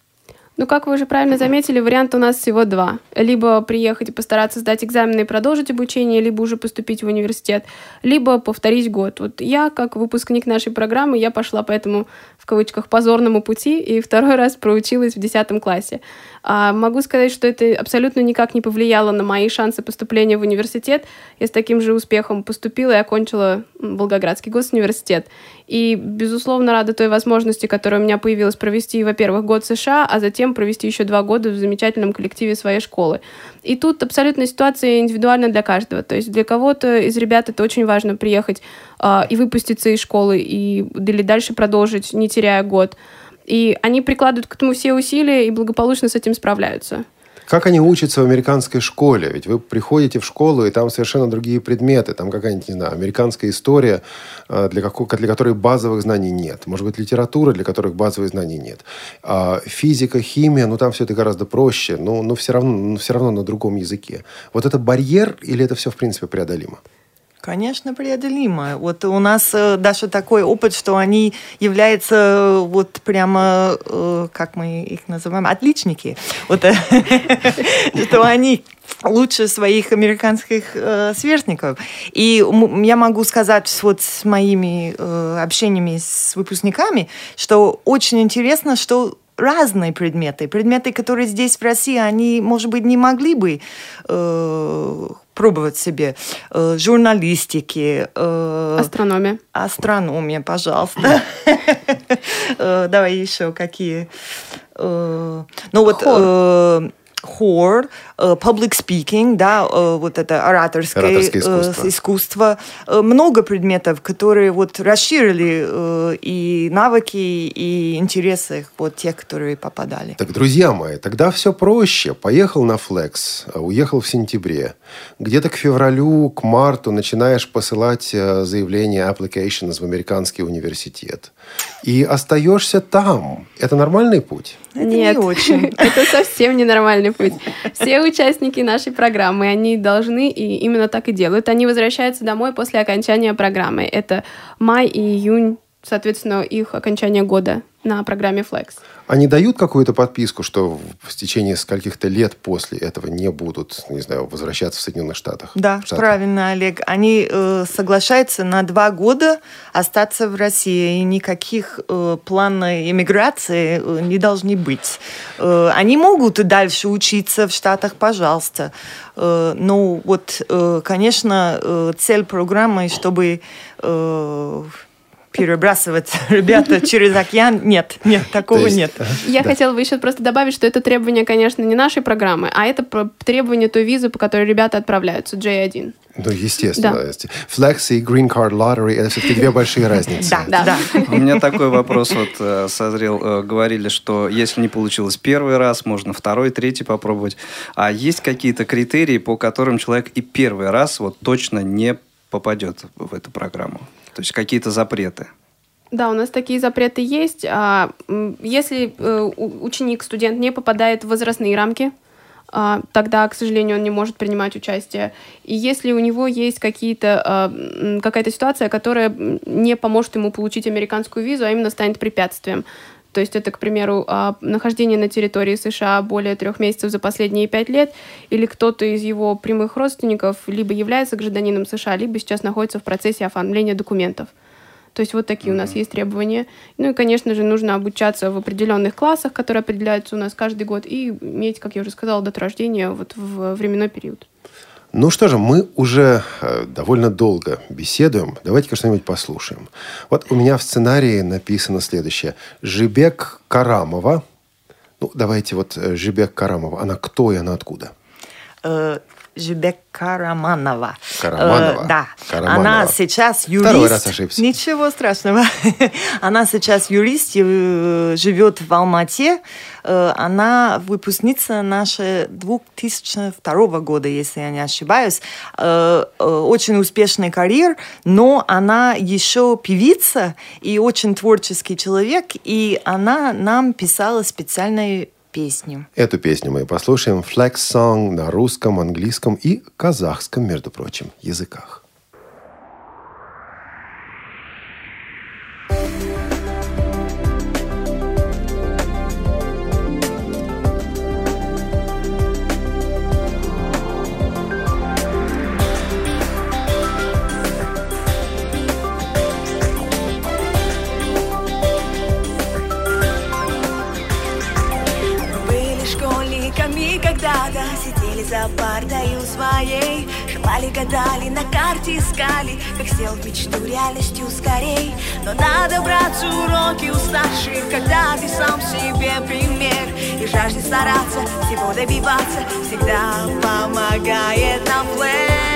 Ну, как вы уже правильно заметили, вариант у нас всего два. Либо приехать и постараться сдать экзамены и продолжить обучение, либо уже поступить в университет, либо повторить год. Вот я, как выпускник нашей программы, я пошла по этому, в кавычках, позорному пути и второй (laughs) раз проучилась в 10 классе. А могу сказать, что это абсолютно никак не повлияло на мои шансы поступления в университет. Я с таким же успехом поступила и окончила Волгоградский госуниверситет. И, безусловно, рада той возможности, которая у меня появилась провести, во-первых, год в США, а затем провести еще два года в замечательном коллективе своей школы. И тут абсолютно ситуация индивидуальна для каждого. То есть для кого-то из ребят это очень важно приехать а, и выпуститься из школы, и, или дальше продолжить, не теряя год. И они прикладывают к этому все усилия и благополучно с этим справляются. Как они учатся в американской школе? Ведь вы приходите в школу, и там совершенно другие предметы. Там какая-нибудь, не знаю, американская история, э, для, какой, для которой базовых знаний нет. Может быть, литература, для которых базовых знаний нет. А физика, химия, ну, там все это гораздо проще, но, но, все равно, но все равно на другом языке. Вот это барьер или это все, в принципе, преодолимо? Конечно, преодолимо. Вот у нас э, даже такой опыт, что они являются э, вот прямо, э, как мы их называем, отличники. Вот, (laughs) что они лучше своих американских э, сверстников. И я могу сказать вот с моими э, общениями с выпускниками, что очень интересно, что разные предметы. Предметы, которые здесь в России, они, может быть, не могли бы э, пробовать себе. Э, журналистики. Э, Астрономия. Астрономия, пожалуйста. (laughs) Э, Давай еще какие. Э, Ну вот... Хор, э, public speaking, да, э, вот это ораторское, Ораторское э, искусство. искусство. Много предметов, которые вот расширили и навыки, и интересы вот тех, которые попадали. Так, друзья мои, тогда все проще. Поехал на а уехал в сентябре. Где-то к февралю, к марту начинаешь посылать заявление applications в американский университет. И остаешься там. Это нормальный путь? Это Нет, не очень. (laughs) это совсем ненормальный путь. Все участники нашей программы, они должны и именно так и делают. Они возвращаются домой после окончания программы. Это май и июнь, соответственно, их окончание года на программе Flex. Они дают какую-то подписку, что в- течение скольких-то лет после этого не будут, не знаю, возвращаться в Соединенных Штатах? Да, Штаты? правильно, Олег. Они э, соглашаются на два года остаться в России, и никаких э, планов иммиграции э, не должны быть. Э, они могут и дальше учиться в Штатах, пожалуйста. Э, ну, вот, э, конечно, э, цель программы, чтобы э, перебрасывать (laughs) ребята через океан, нет, нет, такого есть, нет. Я Да. хотела бы еще просто добавить, что это требование, конечно, не нашей программы, а это про- требование той визы, по которой ребята отправляются, J1. Ну, естественно. Да. Flex и Green Card Lottery – это все-таки две большие разницы. Да, Да. да. У меня такой вопрос вот э, созрел. Э, Говорили, что если не получилось первый раз, можно второй, третий попробовать. А есть какие-то критерии, по которым человек и первый раз вот точно не попадет в эту программу? То есть какие-то запреты? Да, у нас такие запреты есть. А, если э, ученик, студент не попадает в возрастные рамки, а, тогда, к сожалению, он не может принимать участие. И если у него есть какие-то, а, какая-то ситуация, которая не поможет ему получить американскую визу, а именно станет препятствием. То есть это, к примеру, а, нахождение на территории США более трех месяцев за последние пять лет, или кто-то из его прямых родственников либо является гражданином США, либо сейчас находится в процессе оформления документов. То есть вот такие у нас есть требования. Ну и, конечно же, нужно обучаться в определенных классах, которые определяются у нас каждый год, и иметь, как я уже сказала, дату рождения вот в временной период. Ну что же, мы уже э, довольно долго беседуем. Давайте-ка что-нибудь послушаем. Вот у меня в сценарии написано следующее. Жибек Карамова. Ну, давайте вот э, Жибек Карамова. Она кто и она откуда? Жибек Караманова. Караманова. Э, да. Караманова. Она сейчас юрист. Второй раз ошибся. Ничего страшного. (laughs) Она сейчас юрист, э, живет в Алмате. Э, Она выпускница наша 2002 года, если я не ошибаюсь. Э, Очень успешный карьер, но она еще певица и очень творческий человек, и она нам писала специальную песню. Эту песню мы послушаем. Flex Song на русском, английском и казахском, между прочим, языках. Реальностью скорей. Но надо брать уроки у старших Когда ты сам себе пример. И жаждет стараться, всего добиваться Всегда помогает нам флекс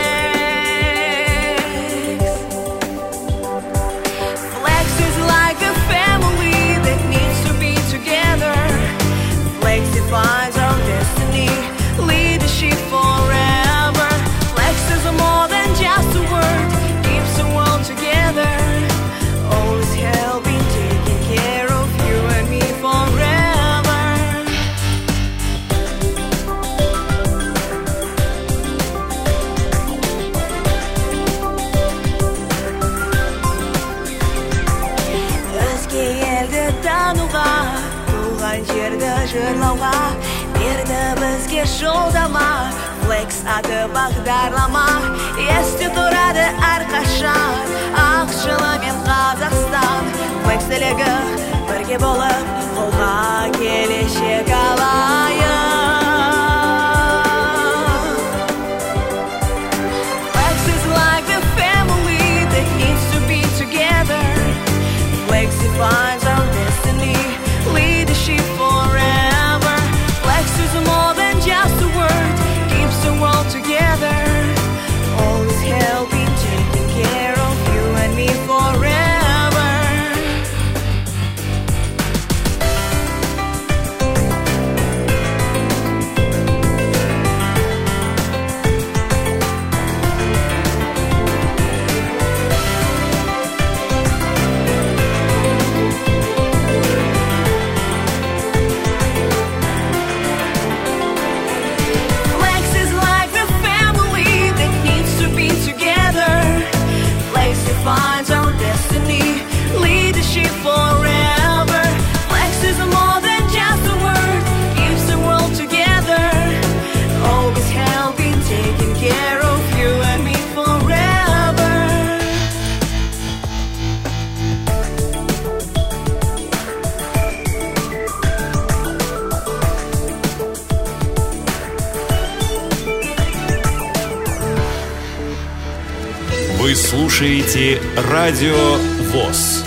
слушаете Радио ВОЗ.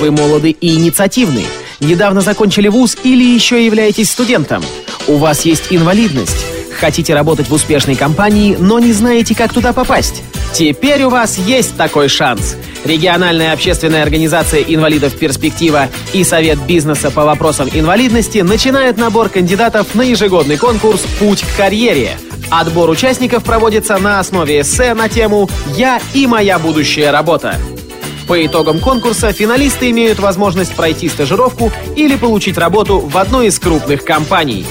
Вы молоды и инициативны. Недавно закончили вуз или еще являетесь студентом. У вас есть инвалидность. Хотите работать в успешной компании, но не знаете, как туда попасть. Теперь у вас есть такой шанс. Региональная общественная организация инвалидов «Перспектива» и Совет бизнеса по вопросам инвалидности начинают набор кандидатов на ежегодный конкурс «Путь к карьере». Отбор участников проводится на основе эссе на тему «Я и моя будущая работа». По итогам конкурса финалисты имеют возможность пройти стажировку или получить работу в одной из крупных компаний.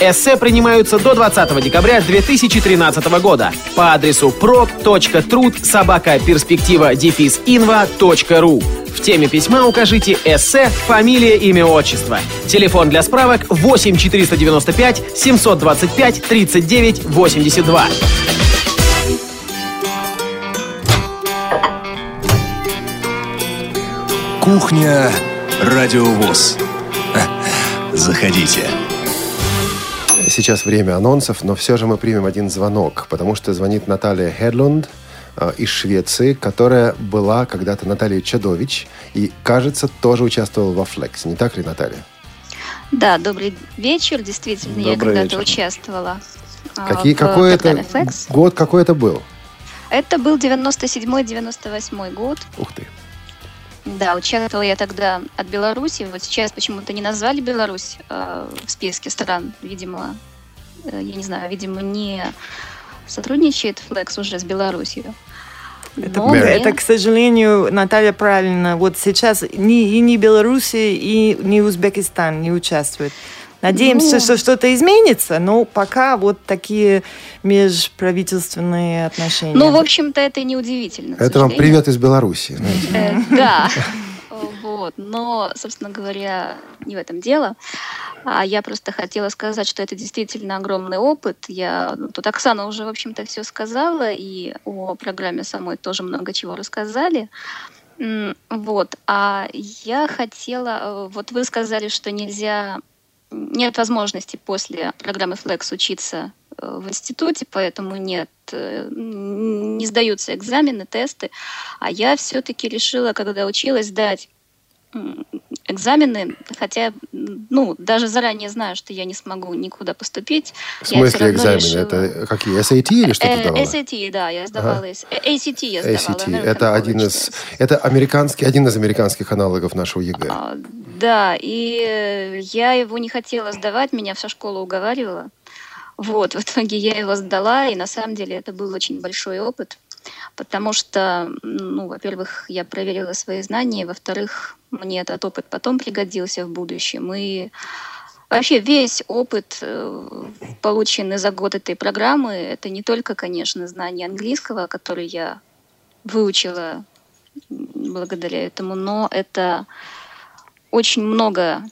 Эссе принимаются до 20 декабря 2013 года по адресу prog.trud собака перспектива дефис инва.ру. В теме письма укажите эссе, фамилия, имя, отчество. Телефон для справок 8 495 725 39 82. Кухня Радио ВОЗ. (laughs) Заходите. Сейчас время анонсов, но все же мы примем один звонок, потому что звонит Наталья Хедлунд э, из Швеции, которая была когда-то Натальей Чадович и, кажется, тоже участвовала во Flex. Не так ли, Наталья? Да, добрый вечер. Действительно, я Добрый когда-то вечер. участвовала а, Какие, в какой это год, какой это был? Это был 97-98 год. Ух ты. Да, участвовала я тогда от Беларуси. Вот сейчас почему-то не назвали Беларусь э, в списке стран. Видимо, э, я не знаю, видимо, не сотрудничает Flex уже с Беларусью. Это, Но это, к сожалению, Наталья правильно. Вот сейчас ни, и ни Белоруссия, и ни Узбекистан не участвуют. Надеемся, Ну. что что-то изменится, но пока вот такие межправительственные отношения. Ну, в общем-то, это неудивительно. Это вам привет из Беларуси. Э, Да. (laughs) Вот. Но, собственно говоря, не в этом дело. А я просто хотела сказать, что это действительно огромный опыт. Я, ну, тут Оксана уже, в общем-то, все сказала, и о программе самой тоже много чего рассказали. Вот. А я хотела... э, Вот вы сказали, что нельзя... Нет возможности после программы Flex учиться э, в институте, поэтому нет, э, не сдаются экзамены, тесты. А я все-таки решила, когда училась, сдать м, экзамены, хотя, ну, даже заранее знаю, что я не смогу никуда поступить. В смысле экзамены? решила- Это какие? SAT или что ты Э, давала? SAT, да, я сдавала. Ага. э, ACT я сдавала. ACT. American Это один из, это американский, один из американских аналогов нашего ЕГЭ. А, Да, и э, я его не хотела сдавать, меня вся школа уговаривала. Вот, в итоге я его сдала, и на самом деле это был очень большой опыт, потому что, ну, во-первых, я проверила свои знания, во-вторых, мне этот опыт потом пригодился в будущем, и вообще весь опыт, э, полученный за год этой программы, это не только, конечно, знание английского, который я выучила благодаря этому, но это очень много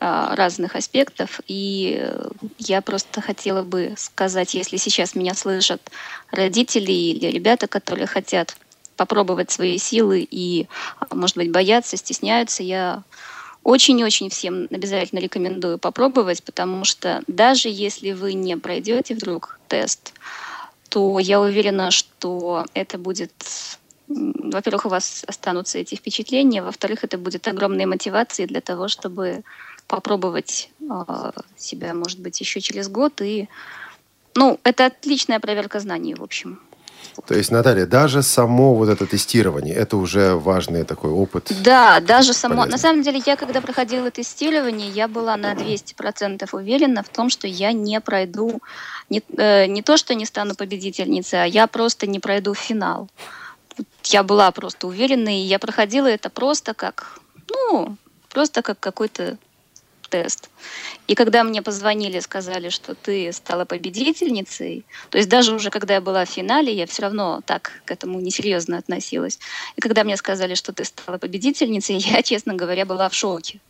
а, разных аспектов, и я просто хотела бы сказать, если сейчас меня слышат родители или ребята, которые хотят попробовать свои силы и, а, может быть, боятся, стесняются, я очень-очень всем обязательно рекомендую попробовать, потому что даже если вы не пройдете вдруг тест, то я уверена, что это будет во-первых, у вас останутся эти впечатления, во-вторых, это будет огромной мотивацией для того, чтобы попробовать э, себя, может быть, еще через год. И, ну, это отличная проверка знаний, в общем. То есть, Наталья, даже само вот это тестирование, это уже важный такой опыт. Да, даже само. Полезный. На самом деле, я когда проходила тестирование, я была на 200% уверена в том, что я не пройду, не, э, не то, что не стану победительницей, а я просто не пройду финал. Я была просто уверена, и я проходила это просто как, ну, просто как какой-то тест. И когда мне позвонили, сказали, что ты стала победительницей, то есть даже уже когда я была в финале, я все равно так к этому несерьезно относилась. И когда мне сказали, что ты стала победительницей, (laughs) я, честно говоря, была в шоке.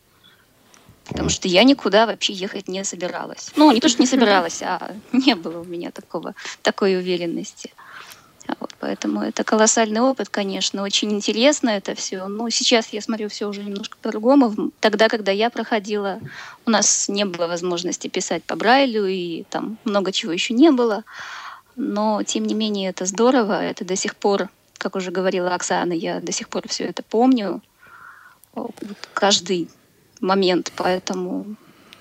Потому что я никуда вообще ехать не собиралась. Ну, не то, что не собиралась, а (laughs) не было у меня такого, такой уверенности. Вот, поэтому это колоссальный опыт, конечно, очень интересно это все. Но сейчас я смотрю все уже немножко по-другому. Тогда, когда я проходила, у нас не было возможности писать по Брайлю, и там много чего еще не было. Но, тем не менее, это здорово. Это до сих пор, как уже говорила Оксана, я до сих пор все это помню. Вот, каждый момент, поэтому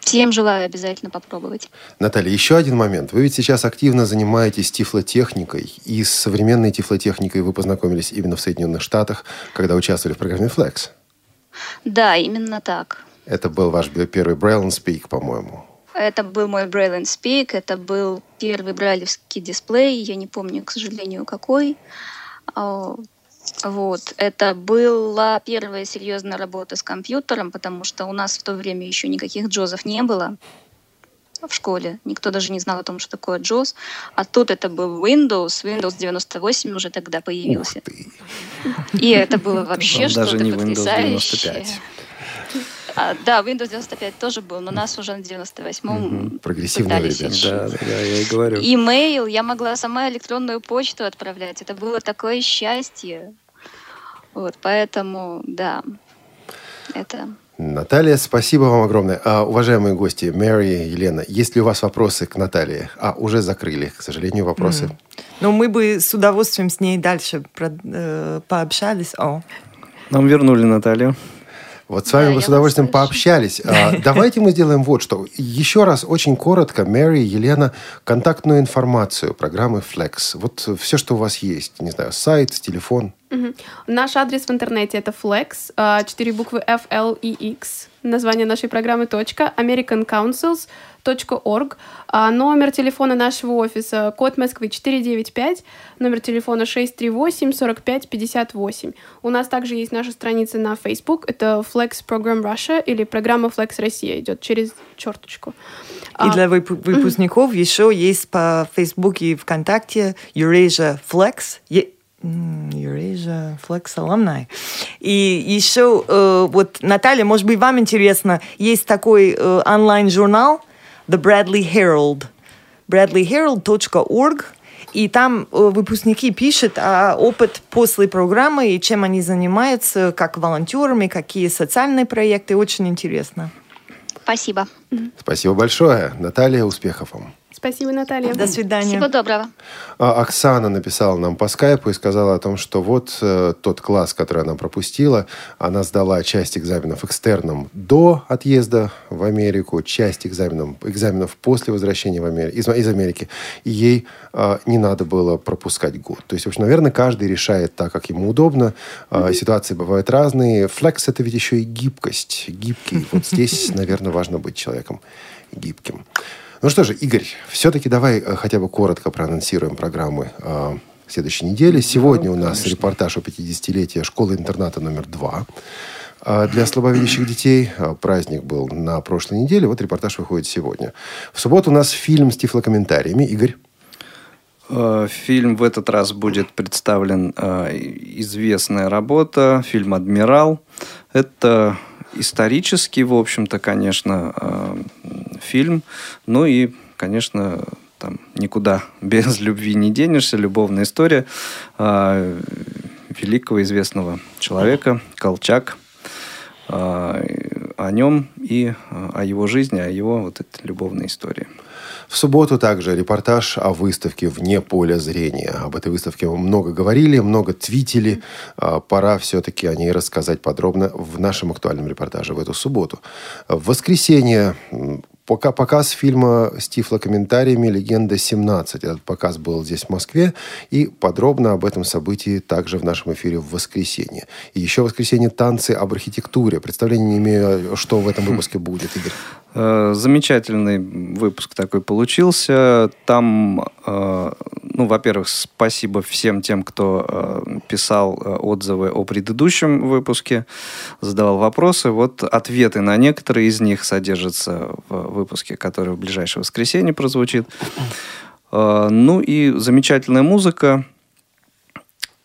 Всем желаю обязательно попробовать. Наталья, еще один момент. Вы ведь сейчас активно занимаетесь тифлотехникой, и с современной тифлотехникой вы познакомились именно в Соединенных Штатах, когда участвовали в программе Flex. Да, именно так. Это был ваш первый Braille and Speak, по-моему. Это был мой Braille and Speak, это был первый брайлевский дисплей, я не помню, к сожалению, какой. Вот. Это была первая серьезная работа с компьютером, потому что у нас в то время еще никаких джозов не было в школе. Никто даже не знал о том, что такое джоз. А тут это был Windows. Windows 98 уже тогда появился. И это было вообще что-то 95. А, да, Windows 95 тоже был, но нас уже на 98-м угу. Прогрессивные ребята. Да, да, я и говорю. Имейл, я могла сама электронную почту отправлять. Это было такое счастье. Вот, поэтому, да, это... Наталья, спасибо вам огромное. А, уважаемые гости, Мэри, Елена, есть ли у вас вопросы к Наталье? А, уже закрыли, к сожалению, вопросы. Mm. Ну, мы бы с удовольствием с ней дальше про, э, пообщались. О. Нам вернули Наталью. Вот с вами да, мы с удовольствием пообщались. А, давайте мы сделаем вот что. Еще раз, очень коротко, Мэри, Елена, контактную информацию программы Flex. Вот все, что у вас есть. Не знаю, сайт, телефон. Угу. Наш адрес в интернете это Flex, а, четыре буквы F, L, E, X. Название нашей программы точка, American Councils org. А номер телефона нашего офиса код Москвы 495, номер телефона 638 45 58. У нас также есть наша страница на Facebook, это Flex Program Russia или программа Flex Россия, идет через черточку. И для выпускников mm-hmm. еще есть по Facebook и ВКонтакте Eurasia Flex. Eurasia Flex Alumni. И еще, э, вот, Наталья, может быть, вам интересно, есть такой э, онлайн-журнал The Bradley Herald. bradleyherald.org. И там э, выпускники пишут о опыт после программы и чем они занимаются, как волонтерами, какие социальные проекты. Очень интересно. Спасибо. Спасибо большое. Наталья, успехов вам. Спасибо, Наталья. До свидания. Всего доброго. А, Оксана написала нам по скайпу и сказала о том, что вот э, тот класс, который она пропустила, она сдала часть экзаменов экстерном до отъезда в Америку, часть экзаменов, экзаменов после возвращения в Амери... из, из Америки. И ей э, не надо было пропускать год. То есть, в общем, наверное, каждый решает так, как ему удобно. Э, ситуации бывают разные. Флекс – это ведь еще и гибкость. Гибкий. Вот здесь, (laughs) наверное, важно быть человеком гибким. Ну что же, Игорь, все-таки давай э, хотя бы коротко проанонсируем программы э, следующей недели. Сегодня у нас конечно. репортаж о 50-летии школы-интерната номер два э, для слабовидящих детей. Э, праздник был на прошлой неделе, вот репортаж выходит сегодня. В субботу у нас фильм с тифлокомментариями. Игорь? Фильм в этот раз будет представлен известная работа, фильм «Адмирал». Это исторический, в общем-то, конечно, э, фильм. Ну и, конечно, там никуда (laughs) без любви не денешься, любовная история. Э, великого известного человека Колчак, а, о нем и о его жизни, о его вот этой любовной истории. В субботу также репортаж о выставке «Вне поля зрения». Об этой выставке мы много говорили, много твитили. А, Пора все-таки о ней рассказать подробно в нашем актуальном репортаже в эту субботу. В воскресенье Пока показ фильма с тифлокомментариями «Легенда 17». Этот показ был здесь, в Москве. И подробно об этом событии также в нашем эфире в воскресенье. И еще в воскресенье «Танцы об архитектуре». Представления не имею, что в этом выпуске будет, Игорь. Э, Замечательный выпуск такой получился. Там, э, ну, во-первых, спасибо всем тем, кто э, писал отзывы о предыдущем выпуске, задавал вопросы. Вот ответы на некоторые из них содержатся в выпуске, который в ближайшее воскресенье прозвучит. Ну и замечательная музыка.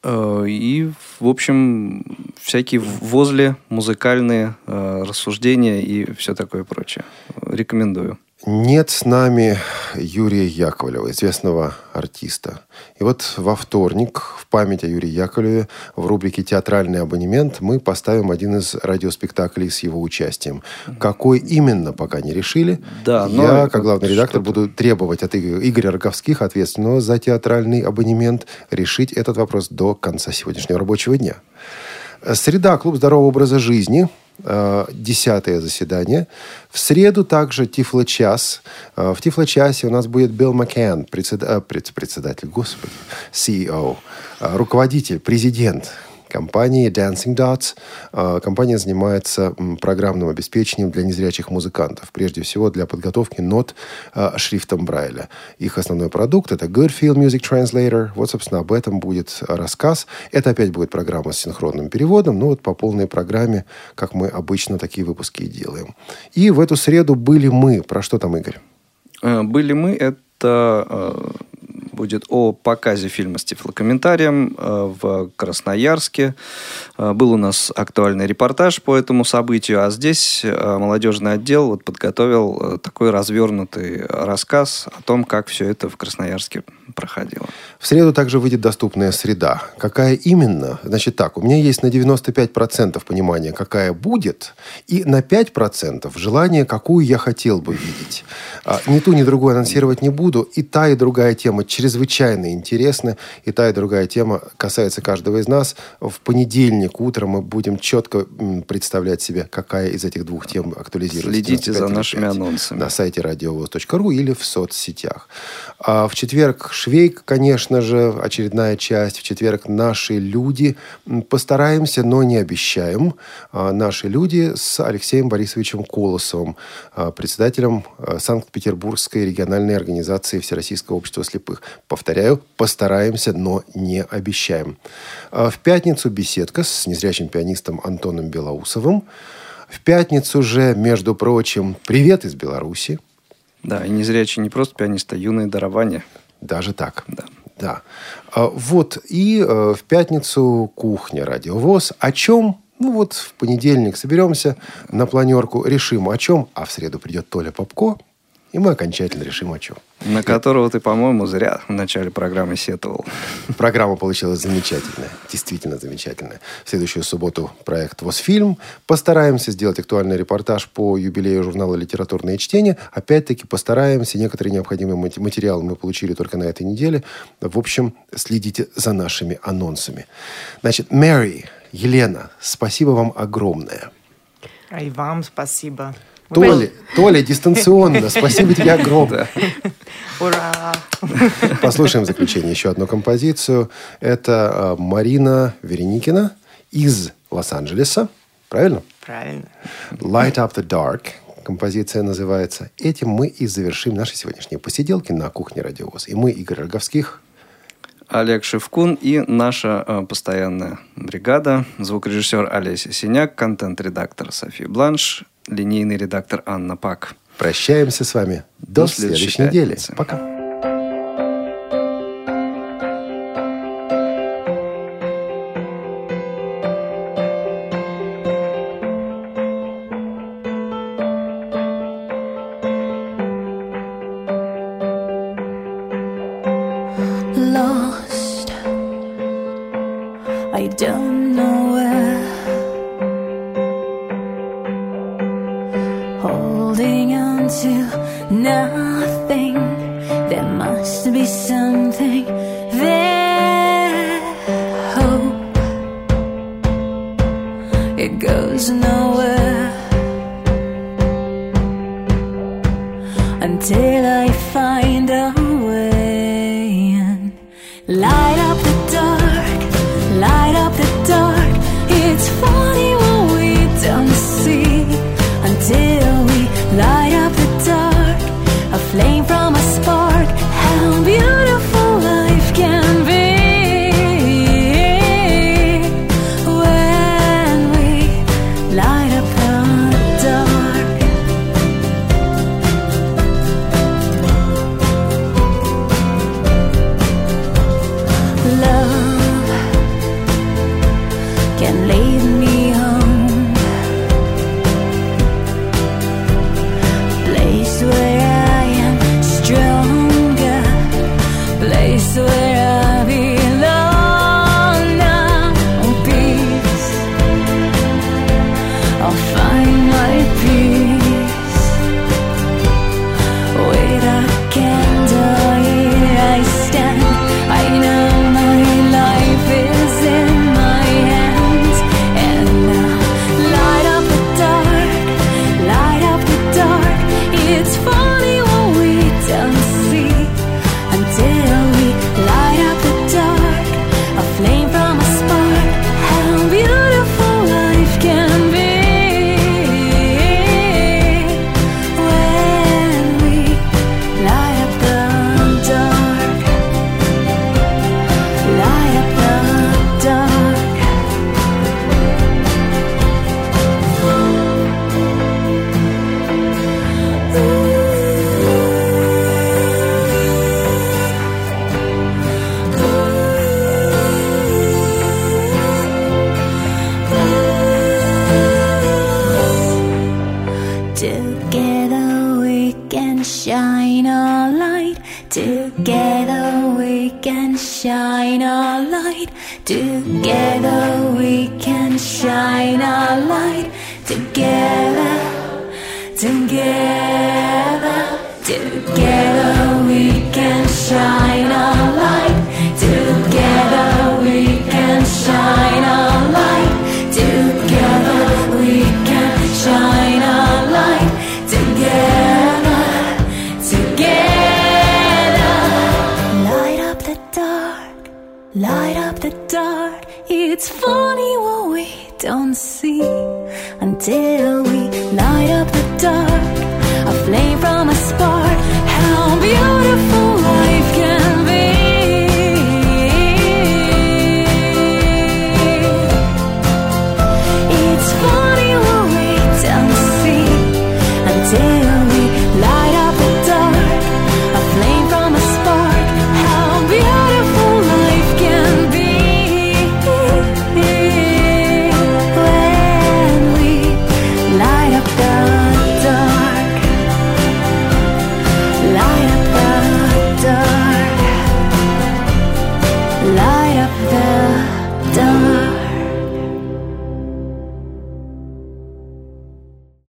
Э, И, в общем, всякие возле музыкальные э, рассуждения и все такое прочее. Рекомендую. Нет с нами Юрия Яковлева, известного артиста. И вот во вторник в память о Юрии Яковлеве в рубрике «Театральный абонемент» мы поставим один из радиоспектаклей с его участием. Какой именно, пока не решили. Да, но Я, как главный редактор, буду требовать от Иг- Игоря Роговских, ответственного за театральный абонемент, решить этот вопрос до конца сегодняшнего рабочего дня. Среда, клуб здорового образа жизни. Э, Десятое заседание. В среду также Тифло-час. Э, В Тифло-часе у нас будет Билл Маккен, э, пред- председатель, господи, CEO, руководитель, президент компании Dancing Dots. Э, Компания занимается программным обеспечением для незрячих музыкантов. Прежде всего для подготовки нот э, шрифтом Брайля. Их основной продукт – это Goodfield Music Translator. Вот, собственно, об этом будет рассказ. Это опять будет программа с синхронным переводом, ну вот по полной программе, как мы обычно такие выпуски и делаем. И в эту среду были мы. Про что там, Игорь? Э, Были мы, это э, будет о показе фильма с тифлокомментарием э, в Красноярске. Э, Был у нас актуальный репортаж по этому событию, а здесь э, молодежный отдел вот подготовил такой развернутый рассказ о том, как все это в Красноярске проходило. В среду также выйдет доступная среда. Какая именно? Значит так, у меня есть на 95% понимание, какая будет, и на 5% желание, какую я хотел бы видеть. А, Ни ту, ни другую анонсировать не буду. И та, и другая тема чрезвычайно интересны. И та, и другая тема касается каждого из нас. В понедельник утром мы будем четко представлять себе, какая из этих двух тем актуализируется. Следите за 95,5 нашими анонсами. На сайте радиовоз.ру или в соцсетях. А в четверг Швейк, конечно же, очередная часть. В четверг наши люди. Постараемся, но не обещаем. А, Наши люди с Алексеем Борисовичем Колосовым, а, председателем а, Санкт-Петербургской региональной организации Всероссийского общества слепых. Повторяю, постараемся, но не обещаем. А, В пятницу беседка с незрячим пианистом Антоном Белоусовым. В пятницу же, между прочим, привет из Беларуси. Да, и незрячий не просто пианист, а юное дарование. Даже так. Да. Да. А, Вот. И э, в пятницу кухня радиовоз. О чем? Ну вот в понедельник соберемся на планерку, решим о чем. А в среду придет Толя Попко, и мы окончательно решим о чем. На которого ты, по-моему, зря в начале программы сетовал. Программа получилась замечательная. Действительно замечательная. В следующую субботу проект «Восфильм». Постараемся сделать актуальный репортаж по юбилею журнала «Литературное чтение». Опять-таки постараемся. Некоторые необходимые материалы мы получили только на этой неделе. В общем, следите за нашими анонсами. Значит, Мэри, Елена, спасибо вам огромное. А и вам спасибо. Толя, Толя, дистанционно, спасибо тебе огромное. Ура! Послушаем в заключение еще одну композицию. Это э, Марина Вереникина из Лос-Анджелеса. Правильно? Правильно. Light Up the Dark. Композиция называется. Этим мы и завершим наши сегодняшние посиделки на кухне Радиовоз. И мы, Игорь Роговских, Олег Шевкун и наша э, постоянная бригада. Звукорежиссер Олеся Синяк, контент-редактор София Бланш, линейный редактор Анна Пак. прощаемся с вами до, До следующей следующей недели. Пока.